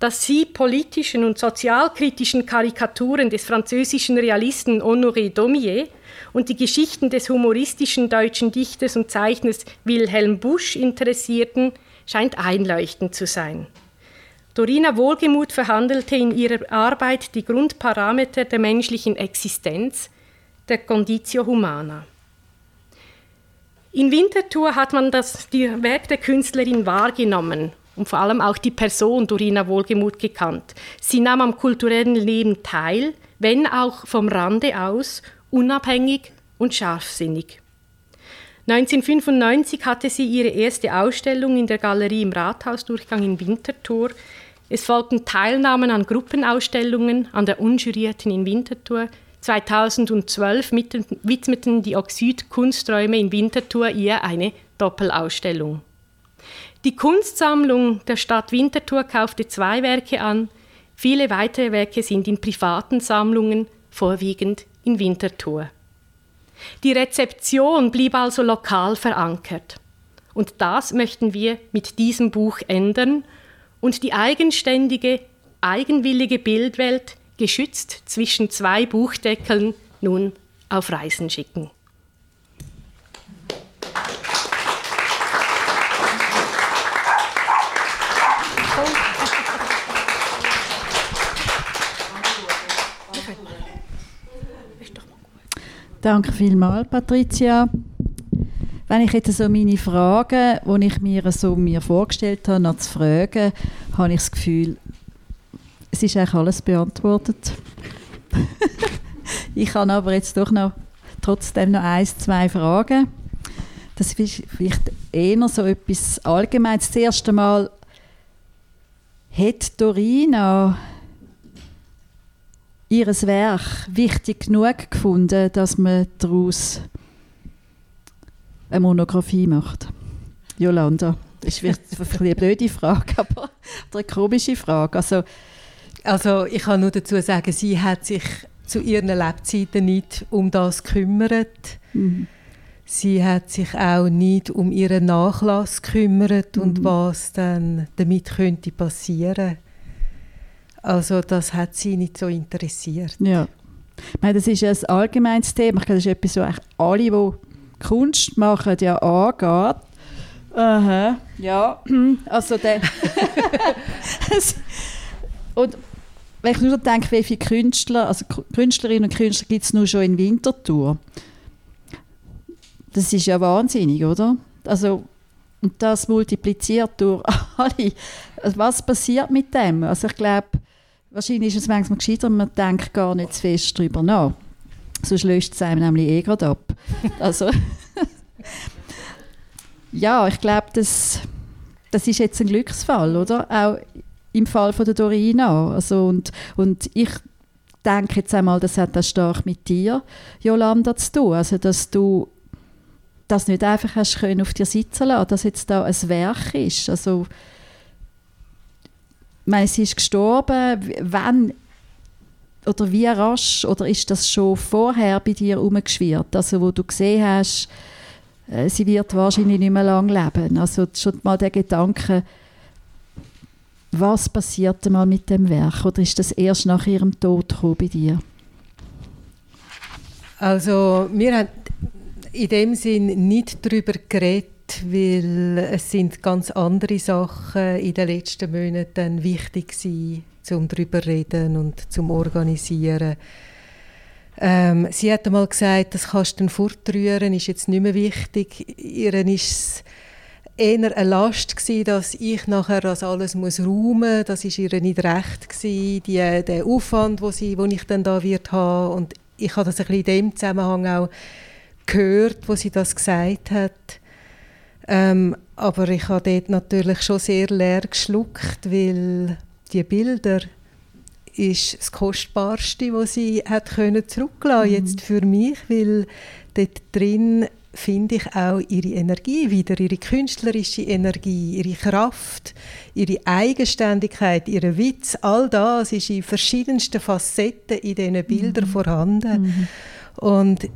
Dass sie politischen und sozialkritischen Karikaturen des französischen Realisten Honoré Daumier und die Geschichten des humoristischen deutschen Dichters und Zeichners Wilhelm Busch interessierten, scheint einleuchtend zu sein. Dorina Wohlgemuth verhandelte in ihrer Arbeit die Grundparameter der menschlichen Existenz, der Conditio Humana. In Winterthur hat man das Werk der Künstlerin wahrgenommen und vor allem auch die Person Dorina Wohlgemuth gekannt. Sie nahm am kulturellen Leben teil, wenn auch vom Rande aus unabhängig und scharfsinnig. 1995 hatte sie ihre erste Ausstellung in der Galerie im Rathausdurchgang in Winterthur. Es folgten Teilnahmen an Gruppenausstellungen an der Unjurierten in Winterthur. 2012 widmeten die Oxyd Kunsträume in Winterthur ihr eine Doppelausstellung. Die Kunstsammlung der Stadt Winterthur kaufte zwei Werke an. Viele weitere Werke sind in privaten Sammlungen, vorwiegend in Winterthur. Die Rezeption blieb also lokal verankert. Und das möchten wir mit diesem Buch ändern und die eigenständige, eigenwillige Bildwelt, geschützt zwischen zwei Buchdeckeln, nun auf Reisen schicken. Danke vielmals, Patricia. Wenn ich jetzt so meine Fragen, die ich mir so mir vorgestellt habe, noch zu fragen, habe ich das Gefühl, es ist eigentlich alles beantwortet. ich habe aber jetzt doch noch trotzdem noch ein, zwei Fragen. Das ist vielleicht eher so etwas Allgemeines. Das erste Mal hat Dorina ihr Werk wichtig genug gefunden, dass man daraus eine Monographie macht? Jolanda, das ist eine blöde Frage, aber eine komische Frage. Also, also ich kann nur dazu sagen, sie hat sich zu ihren Lebzeiten nicht um das gekümmert. Mhm. Sie hat sich auch nicht um ihren Nachlass gekümmert und mhm. was dann damit könnte passieren. Also das hat sie nicht so interessiert. Ja. Ich meine, das ist ein allgemeines Thema. Ich glaube, das ist etwas, was alle, die Kunst machen, ja angeht. Aha, ja. Also der und wenn ich nur denke, wie viele Künstler, also Künstlerinnen und Künstler gibt es nur schon in Winterthur. Das ist ja wahnsinnig, oder? Also, und das multipliziert durch alle. Also was passiert mit dem? Also ich glaube, wahrscheinlich ist es manchmal gescheiter, man denkt gar nicht zu fest darüber nach. Sonst löst es einem nämlich eh gerade ab. Also, ja, ich glaube, das, das ist jetzt ein Glücksfall, oder? Auch im Fall von der Dorina. Also und, und ich denke jetzt einmal, das hat das stark mit dir, Jolanda, zu tun. Also, dass du das nicht einfach hast können auf dir sitzen lassen, dass jetzt da ein Werk ist. Also, meine, sie ist gestorben, wann oder wie rasch, oder ist das schon vorher bei dir umgeschwirrt, also wo du gesehen hast, äh, sie wird wahrscheinlich nicht mehr lange leben. Also schon mal der Gedanke, was passiert mal mit dem Werk? Oder ist das erst nach ihrem Tod bei dir? Also wir haben in dem Sinn nicht darüber geredet, weil es sind ganz andere Sachen in den letzten Monaten wichtig zum darüber zu reden und zum organisieren. Ähm, sie hat einmal gesagt, das kannst du fortrühren, ist jetzt nicht mehr wichtig. Ihren ist eher eine Last gewesen, dass ich nachher das alles muss räumen muss. Das ist ihr nicht recht gewesen, die, der Aufwand, wo wo ich dann da wird haben. Und ich habe das ein bisschen in dem Zusammenhang auch gehört, wo sie das gesagt hat. Ähm, aber ich habe dort natürlich schon sehr leer geschluckt, weil die Bilder ist das Kostbarste, was sie hat können zurücklassen mhm. jetzt für mich, weil dort drin finde ich auch ihre Energie wieder, ihre künstlerische Energie, ihre Kraft, ihre Eigenständigkeit, ihre Witz, all das ist in verschiedensten Facetten in diesen Bildern mhm. vorhanden. Mhm. Und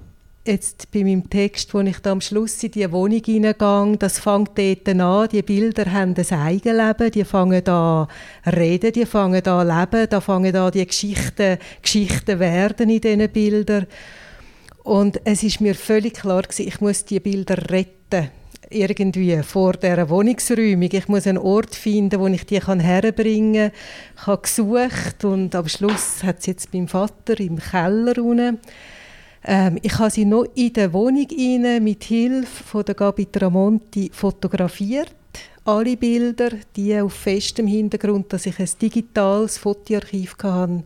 jetzt bei meinem Text, wo ich da am Schluss in die Wohnung hineingehe, das fängt dort an, die Bilder haben ein Eigenleben, die fangen da reden, die fangen da leben, da fangen da die Geschichten, Geschichten werden in diesen Bildern. Und es ist mir völlig klar gewesen, ich muss die Bilder retten irgendwie vor der Wohnungsräumung. Ich muss einen Ort finden, wo ich die kann herbringen kann. Ich habe gesucht und am Schluss hat sie jetzt beim Vater im Keller unten. Ähm, ich habe sie noch in der Wohnung rein, mit Hilfe von der Gabi Tramonti fotografiert. Alle Bilder, die auf festem Hintergrund, dass ich ein digitales Fotoarchiv hatte.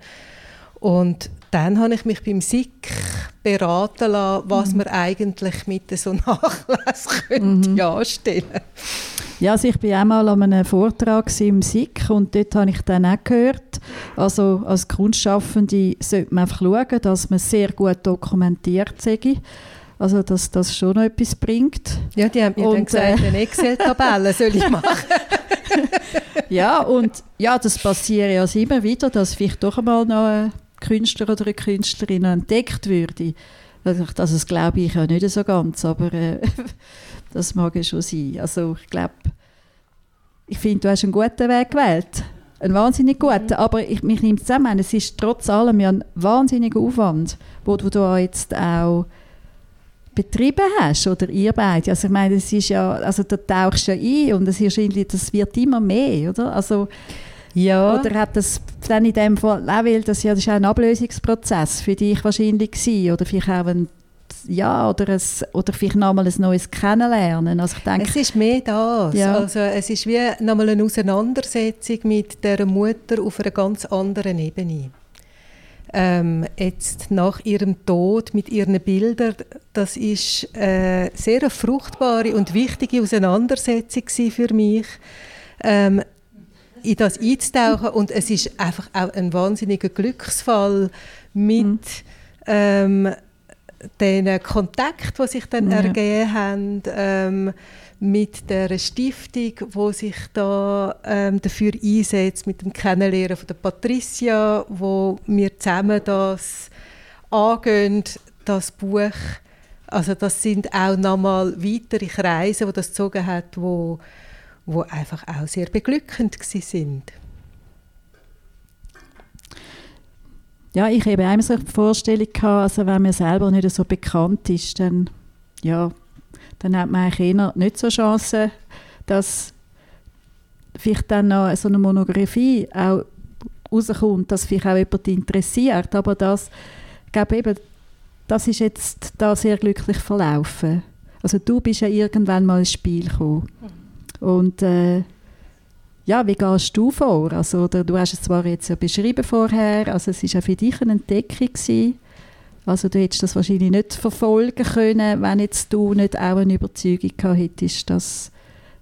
Und dann habe ich mich beim SIK beraten lassen, was mhm. man eigentlich mit so Nachlass könnte mhm. anstellen Ja, also ich war einmal an einem Vortrag im SIK und dort habe ich dann auch gehört, also als Kunstschaffende sollte man einfach schauen, dass man sehr gut dokumentiert sei. Also, dass das schon noch etwas bringt. Ja, die haben mir und, dann gesagt, äh, eine Excel-Tabelle soll ich machen. ja, und ja, das passiert ja immer wieder, dass vielleicht doch einmal noch eine Künstler oder eine Künstlerin entdeckt würde. Also, das glaube ich ja nicht so ganz, aber äh, das mag ja schon sein. Also ich glaube, ich finde, du hast einen guten Weg gewählt. Einen wahnsinnig guten. Mhm. Aber ich, mich nimmt zusammen, es ist trotz allem ja ein wahnsinniger Aufwand, wo du da jetzt auch betrieben hast oder ihr beide. Also ich meine, das ist ja, also da tauchst du ja ein und das, ist das wird immer mehr, oder? Also ja. Oder hat das dann in dem Fall auch, weil das ja das ist auch ein Ablösungsprozess für dich wahrscheinlich gewesen, oder vielleicht auch ein ja, oder, ein, oder vielleicht nochmal ein neues Kennenlernen. Also ich denke, es ist mehr das. Ja. Also es ist wie nochmal eine Auseinandersetzung mit der Mutter auf einer ganz anderen Ebene. Ähm, jetzt nach ihrem Tod mit ihren Bildern, das ist äh, sehr eine fruchtbare und wichtige Auseinandersetzung für mich. Ähm, in das einzutauchen und es ist einfach auch ein wahnsinniger Glücksfall, mit mhm. ähm, den Kontakt, die sich dann ja. ergeben haben, ähm, mit der Stiftung, wo sich da ähm, dafür einsetzt, mit dem Kennenlernen von der Patricia, wo wir zusammen das angehen, das Buch. Also das sind auch nochmal weitere Kreise, wo das gezogen hat, wo, wo einfach auch sehr beglückend sind. Ja, ich habe einmal so Vorstellung gehabt, also wenn man selber nicht so bekannt ist, dann, ja, dann hat man eigentlich nicht so Chancen, dass vielleicht dann noch so eine Monographie auch rauskommt, dass vielleicht auch jemand interessiert. Aber das, ich glaube eben, das ist jetzt da sehr glücklich verlaufen. Also du bist ja irgendwann mal ins Spiel gekommen. Mhm. Und äh, ja, wie gehst du vor? Also, oder, du hast es zwar jetzt ja beschrieben vorher, also es war ja für dich eine Entdeckung gewesen. Also du hättest das wahrscheinlich nicht verfolgen können, wenn jetzt du nicht auch eine Überzeugung gehabt hättest, dass,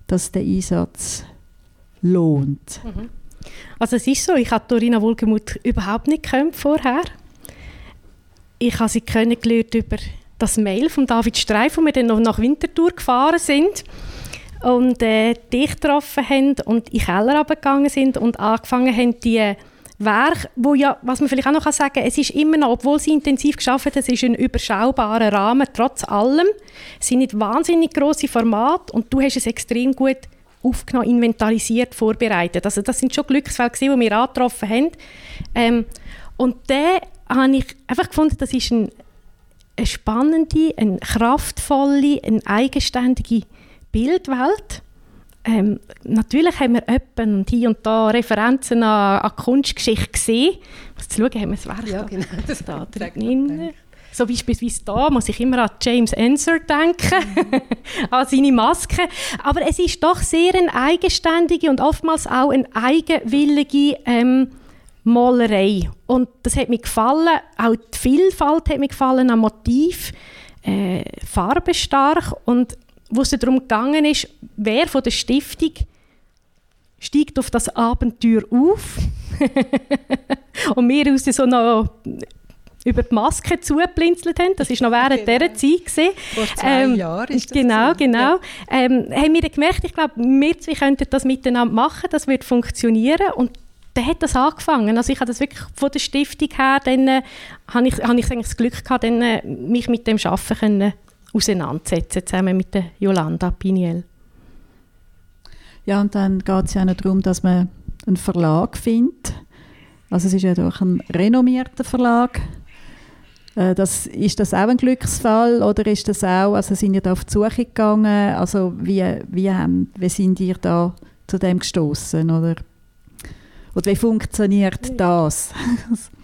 dass der Einsatz lohnt. Mhm. Also es ist so, ich habe Dorina Wohlgemuth überhaupt nicht gekannt vorher. Ich habe sie kennengelernt über das Mail von David Streif, wo wir dann noch nach Winterthur gefahren sind und äh, dich getroffen haben und in den Keller runtergegangen sind und angefangen haben, die Werk, wo ja, was man vielleicht auch noch sagen kann, es ist immer noch, obwohl sie intensiv geschafft haben, es ist ein überschaubarer Rahmen, trotz allem. Es sind nicht wahnsinnig große Formate und du hast es extrem gut aufgenommen, inventarisiert, vorbereitet. Also das sind schon Glücksfälle, die wir angetroffen haben. Ähm, und da habe ich einfach gefunden, das ist ein, eine spannende, eine kraftvolle, eine eigenständige Bildwelt ähm, natürlich haben wir öppen und hier und da Referenzen an, an Kunstgeschichte gesehen. Was zu schauen, haben wir das Werk ja, genau, das da drin. So beispielsweise da muss ich immer an James Ensor denken, mhm. an seine Maske. Aber es ist doch sehr eine eigenständige und oftmals auch eine eigenwillige ähm, Malerei. Und das hat mir gefallen. Auch die Vielfalt hat mir gefallen an Motiv, äh, farbenstark und wo es darum gegangen ist, wer von der Stiftung steigt auf das Abenteuer auf und wir uns so noch über die Maske zugeplinzelt haben. Das war noch während genau. dieser Zeit. Gewesen. Vor zwei ähm, Jahren ist das Genau, so. genau. Ja. Ähm, haben wir gemerkt, ich glaube, wir zwei könnten das miteinander machen, das wird funktionieren und dann hat das angefangen. Also ich habe das wirklich von der Stiftung her, dann äh, habe ich, habe ich eigentlich das Glück gehabt, dann, äh, mich mit dem Arbeiten können auseinandersetzen, zusammen mit der Jolanda Piniel. Ja, und dann geht es ja auch darum, dass man einen Verlag findet. Also es ist ja doch ein renommierter Verlag. Äh, das, ist das auch ein Glücksfall oder ist das auch, also sind ihr da auf die Suche gegangen? Also wie, wie, haben, wie sind ihr da zu dem gestoßen oder, oder wie funktioniert das?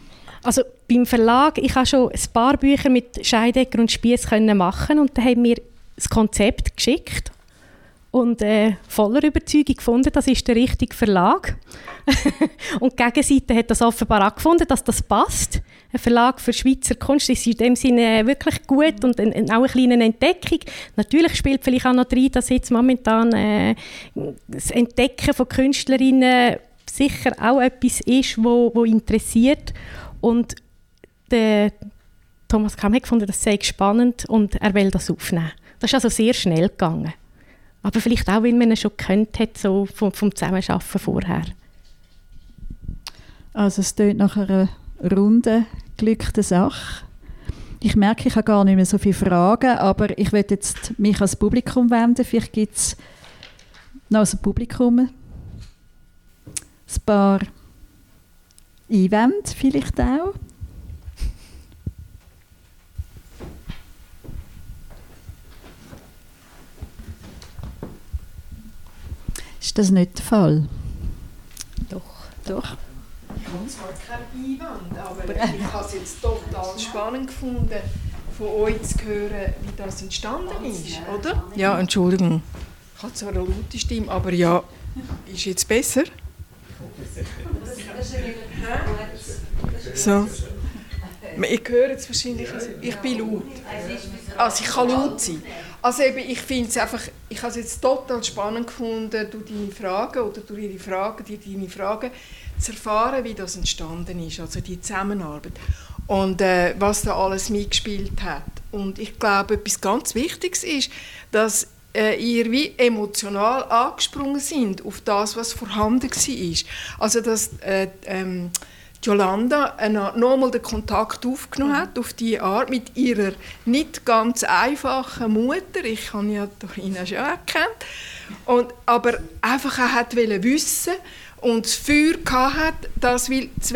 Also beim Verlag, ich habe schon ein paar Bücher mit Scheidecker und Spiess machen und da haben mir das Konzept geschickt und äh, voller Überzeugung gefunden, das ist der richtige Verlag. und die Gegenseite hat das offenbar auch gefunden, dass das passt. Ein Verlag für Schweizer Kunst ist in dem Sinne wirklich gut und ein, auch eine kleine Entdeckung. Natürlich spielt vielleicht auch noch rein, dass jetzt momentan äh, das Entdecken von Künstlerinnen sicher auch etwas ist, wo, wo interessiert. Und der Thomas Kamm hat gefunden, das sei spannend und er will das aufnehmen. Das ist also sehr schnell gegangen. Aber vielleicht auch, weil man ihn schon kennt hat, so vom, vom Zusammenarbeiten vorher. Also es klingt nach einer runden, glücklichen Sache. Ich merke, ich habe gar nicht mehr so viele Fragen, aber ich werde jetzt mich als Publikum wenden. Vielleicht gibt es noch ein Publikum ein paar Einwände vielleicht auch. Ist das nicht der Fall? Doch. Doch. Ich habe zwar keinen Einwand, aber ich habe es jetzt total spannend gefunden, von euch zu hören, wie das entstanden ist, oder? Ja, Entschuldigung. Ich habe zwar eine laute Stimme, aber ja, ist jetzt besser? So. Ich höre jetzt wahrscheinlich, ich bin laut. Also ich kann laut sein. Also eben, ich finde es einfach, ich habe es jetzt total spannend gefunden, durch deine Fragen oder durch ihre Fragen, die deine Fragen zu erfahren, wie das entstanden ist, also die Zusammenarbeit. und äh, was da alles mitgespielt hat. Und ich glaube, etwas ganz Wichtiges ist, dass äh, ihr wie emotional angesprungen sind auf das, was vorhanden war. Also dass äh, ähm, Jolanda äh, nochmal den Kontakt aufgenommen hat auf diese Art mit ihrer nicht ganz einfachen Mutter. Ich habe ja Dorina schon erkannt. Und, aber einfach auch hat wissen und das Feuer hat, das will, zu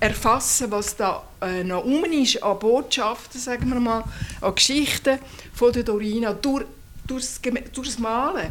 erfassen, was da äh, noch um ist an Botschaften, sagen wir mal, an Geschichten von der Dorina durch, durchs, durchs Malen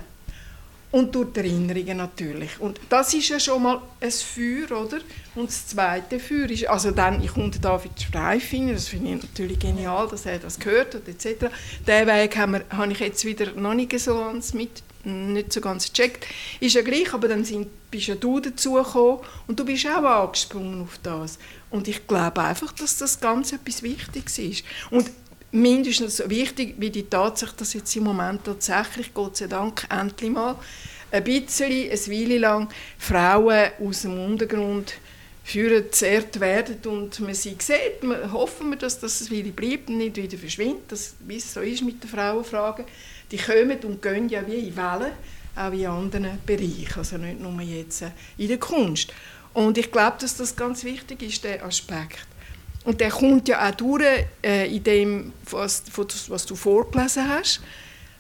und durch die Erinnerungen natürlich. Und das ist ja schon mal ein Feuer, oder? Und das zweite Feuer ist, also dann, ich unter David Streifing, das finde ich natürlich genial, dass er das gehört hat, etc. Den Weg habe ich jetzt wieder noch nicht so ganz mit, nicht so ganz gecheckt. Ist ja gleich, aber dann sind, bist ja du dazugekommen und du bist auch angesprungen auf das. Und ich glaube einfach, dass das ganz etwas Wichtiges ist. Und mindestens so wichtig wie die Tatsache, dass jetzt im Moment tatsächlich, Gott sei Dank, endlich mal ein bisschen, eine Weile lang Frauen aus dem Untergrund führen zerrt werden und man sie sieht, wir hoffen wir, dass das Weile bleibt und nicht wieder verschwindet, dass, wie es so ist mit den Frauenfragen. Die kommen und gehen ja wie in Wellen, auch in anderen Bereichen, also nicht nur jetzt in der Kunst. Und ich glaube, dass das ganz wichtig ist, der Aspekt. Und der kommt ja auch durch äh, in dem, was, was du vorgelesen hast.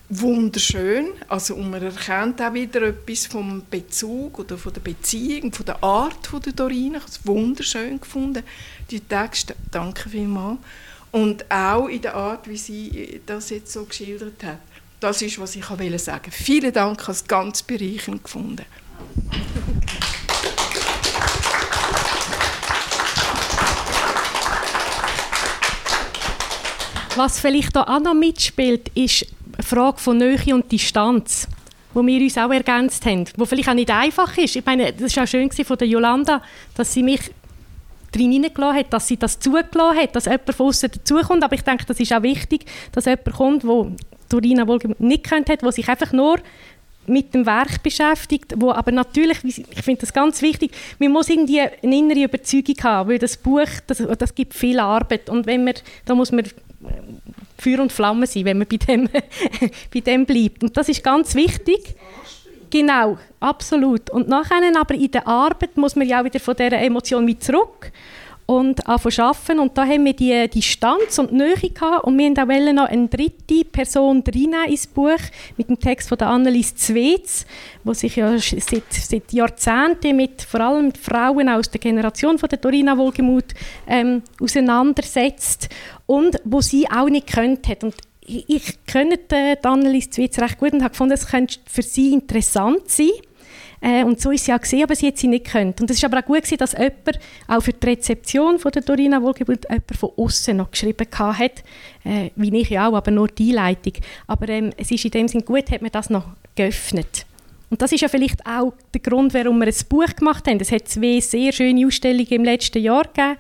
Wunderschön. Also, und man erkennt auch wieder etwas vom Bezug oder von der Beziehung, von der Art von der Dorina. Ich habe wunderschön gefunden, die Texte. Danke vielmals. Und auch in der Art, wie sie das jetzt so geschildert hat. Das ist, was ich sagen wollte. Vielen Dank, ich habe es ganz bereichernd gefunden. Was vielleicht auch noch mitspielt, ist eine Frage von Nähe und Distanz, wo wir uns auch ergänzt haben, wo vielleicht auch nicht einfach ist. Ich meine, das war auch schön von der Jolanda, dass sie mich drin hineingelassen hat, dass sie das zugelassen hat, dass jemand von außen dazukommt. Aber ich denke, das ist auch wichtig, dass jemand kommt, der Dorina wohl nicht kennt hat, der sich einfach nur mit dem Werk beschäftigt, wo aber natürlich, ich finde das ganz wichtig, man muss irgendwie eine innere Überzeugung haben, weil das Buch, das, das gibt viel Arbeit und wenn man, da muss man Feuer und Flamme sein, wenn man bei dem, bei dem bleibt. Und das ist ganz wichtig. Genau, absolut. Und nachher aber in der Arbeit muss man ja auch wieder von dieser Emotion mit zurück und arbeiten. Und da haben wir die Distanz und die Nähe gehabt. Und wir wollten auch noch eine dritte Person reinnehmen ins Buch mit dem Text von der Annelies Zwetz, die sich ja seit, seit Jahrzehnten mit vor allem mit Frauen aus der Generation von der Dorina Wohlgemuth ähm, auseinandersetzt und wo sie auch nicht könnt hat. Und ich, ich kenne die Annelies Zwetz recht gut und habe gefunden, es könnte für sie interessant sein äh, und so ist sie auch gesehen, aber sie hat sie nicht gekannt. Und es war aber auch gut, gewesen, dass jemand auch für die Rezeption von der Dorina Wohlgeburt jemand von außen noch geschrieben hat, äh, wie ich ja auch, aber nur die Einleitung. Aber ähm, es ist in dem Sinne gut, hat man das noch geöffnet. Und das ist ja vielleicht auch der Grund, warum wir ein Buch gemacht haben. Es hat zwei sehr schöne Ausstellungen im letzten Jahr gegeben.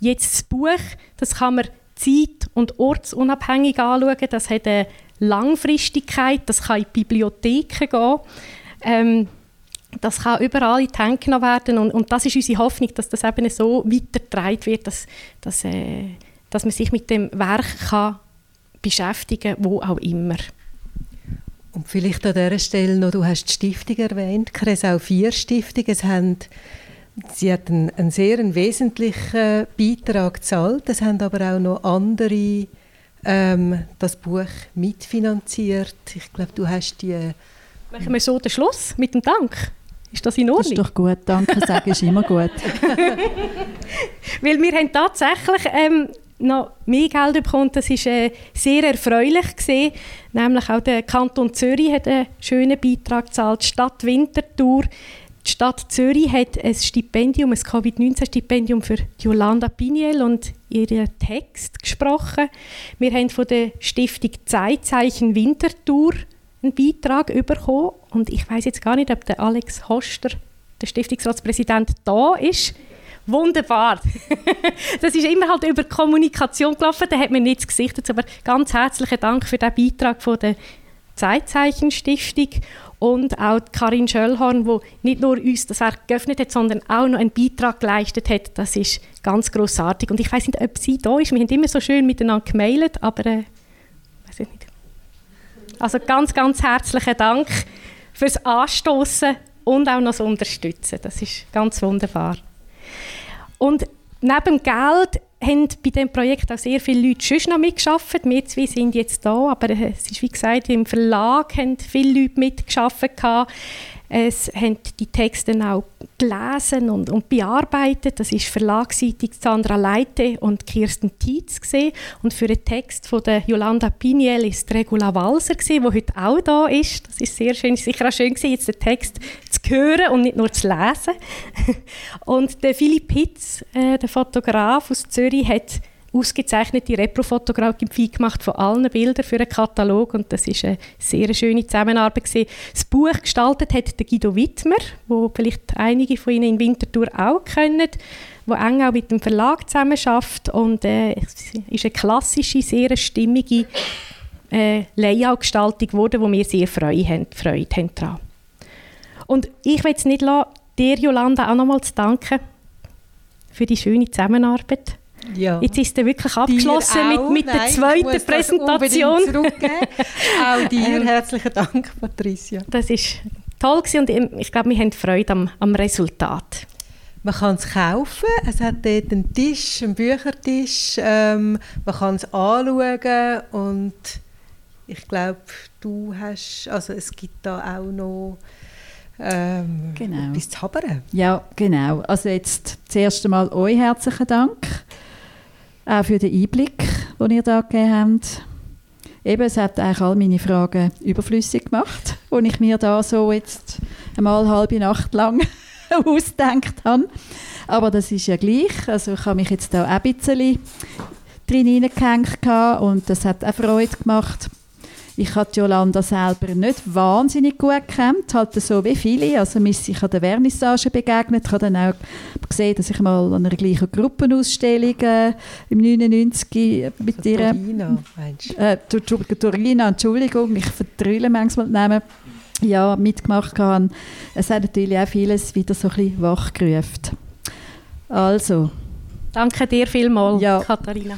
Jetzt das Buch, das kann man zeit- und ortsunabhängig anschauen. Das hat eine Langfristigkeit, das kann in Bibliotheken gehen. Ähm, das kann überall in die Hände genommen werden und, und das ist unsere Hoffnung, dass das eben so weitergetragen wird, dass, dass, äh, dass man sich mit dem Werk kann beschäftigen wo auch immer. Und vielleicht an dieser Stelle noch, du hast die Stiftung erwähnt, Kresau 4 Stiftung, es haben, sie hat einen, einen sehr einen wesentlichen Beitrag gezahlt, es haben aber auch noch andere ähm, das Buch mitfinanziert. Ich glaube, du hast die... Machen wir so den Schluss mit dem Dank? Ist das in Ordnung? Das ist doch gut, danke sagen ist immer gut. Weil wir haben tatsächlich ähm, noch mehr Geld bekommen, das war äh, sehr erfreulich gewesen. Nämlich auch der Kanton Zürich hat einen schönen Beitrag gezahlt, die Stadt Winterthur. Die Stadt Zürich hat ein Stipendium, ein Covid-19-Stipendium für Yolanda Piniel und ihren Text gesprochen. Wir haben von der Stiftung Zeitzeichen Winterthur einen Beitrag bekommen und ich weiß jetzt gar nicht, ob der Alex Hoster, der Stiftungsratspräsident, da ist. Wunderbar. das ist immer halt über Kommunikation gelaufen, da hat man nichts gesichtet, aber ganz herzlichen Dank für den Beitrag von der Zeitzeichen Stiftung und auch Karin Schöllhorn, die nicht nur uns das Werk geöffnet hat, sondern auch noch einen Beitrag geleistet hat. Das ist ganz großartig. Und ich weiß nicht, ob sie da ist. Wir haben immer so schön miteinander gemailt, aber äh, weiß ich nicht. Also ganz, ganz herzlichen Dank fürs Anstoßen und auch noch das Unterstützen. Das ist ganz wunderbar. Und neben Geld haben bei diesem Projekt auch sehr viele Leute schon noch mitgearbeitet. Wir zwei sind jetzt da, aber es ist wie gesagt, im Verlag haben viele Leute mitgearbeitet. Es haben die Texte auch gelesen und, und bearbeitet. Das ist verlagsseitig Sandra Leite und Kirsten Tietz gesehen und für den Text von der Yolanda Piniel ist Regula Walser wo heute auch da ist. Das ist sehr schön. Sicher auch schön gewesen, jetzt den Text zu hören und nicht nur zu lesen. und der Philipp Hitz, äh, der Fotograf aus Zürich, hat ausgezeichnete Reprofotografie gemacht von allen Bildern für einen Katalog und das ist eine sehr schöne Zusammenarbeit gewesen. Das Buch gestaltet hat der Guido Wittmer, wo vielleicht einige von Ihnen in Winterthur auch kennen, wo eng auch mit dem Verlag zusammenarbeitet und äh, es ist eine klassische, sehr stimmige äh, Layout-Gestaltung geworden, wo wir sehr Freude haben, Freude haben daran. Und ich will es nicht lassen, dir, Jolanda, auch nochmal zu danken für die schöne Zusammenarbeit. Ja. Jetzt ist er wirklich abgeschlossen mit, mit der zweiten Präsentation. auch dir herzlichen Dank, Patricia. Das ist toll gewesen und ich glaube, wir haben Freude am, am Resultat. Man kann es kaufen, es hat dort einen Tisch, einen Büchertisch, ähm, man kann es anschauen und ich glaube, du hast, also es gibt da auch noch ähm, genau. etwas zu habern. Ja, genau. Also jetzt zuerst einmal euch herzlichen Dank auch für den Einblick, den ihr da gegeben habt. Eben, es hat eigentlich all meine Fragen überflüssig gemacht, die ich mir da so jetzt einmal halbe Nacht lang ausgedacht habe. Aber das ist ja gleich. Also ich habe mich jetzt da auch ein bisschen drin hineingehängt und das hat auch Freude gemacht. Ich habe Jolanda selber nicht wahnsinnig gut gekannt, halt so wie viele. Also ich an der Vernissage begegnet, ich habe dann auch gesehen, dass ich mal an einer gleichen Gruppenausstellung äh, im 99 mit also ihr... Torina, meinst du? Äh, Torina, Entschuldigung, ich vertrülle manchmal die Namen ja, mitgemacht habe. Es hat natürlich auch vieles wieder so ein bisschen wachgerufen. Also. Danke dir vielmals, ja. Katharina.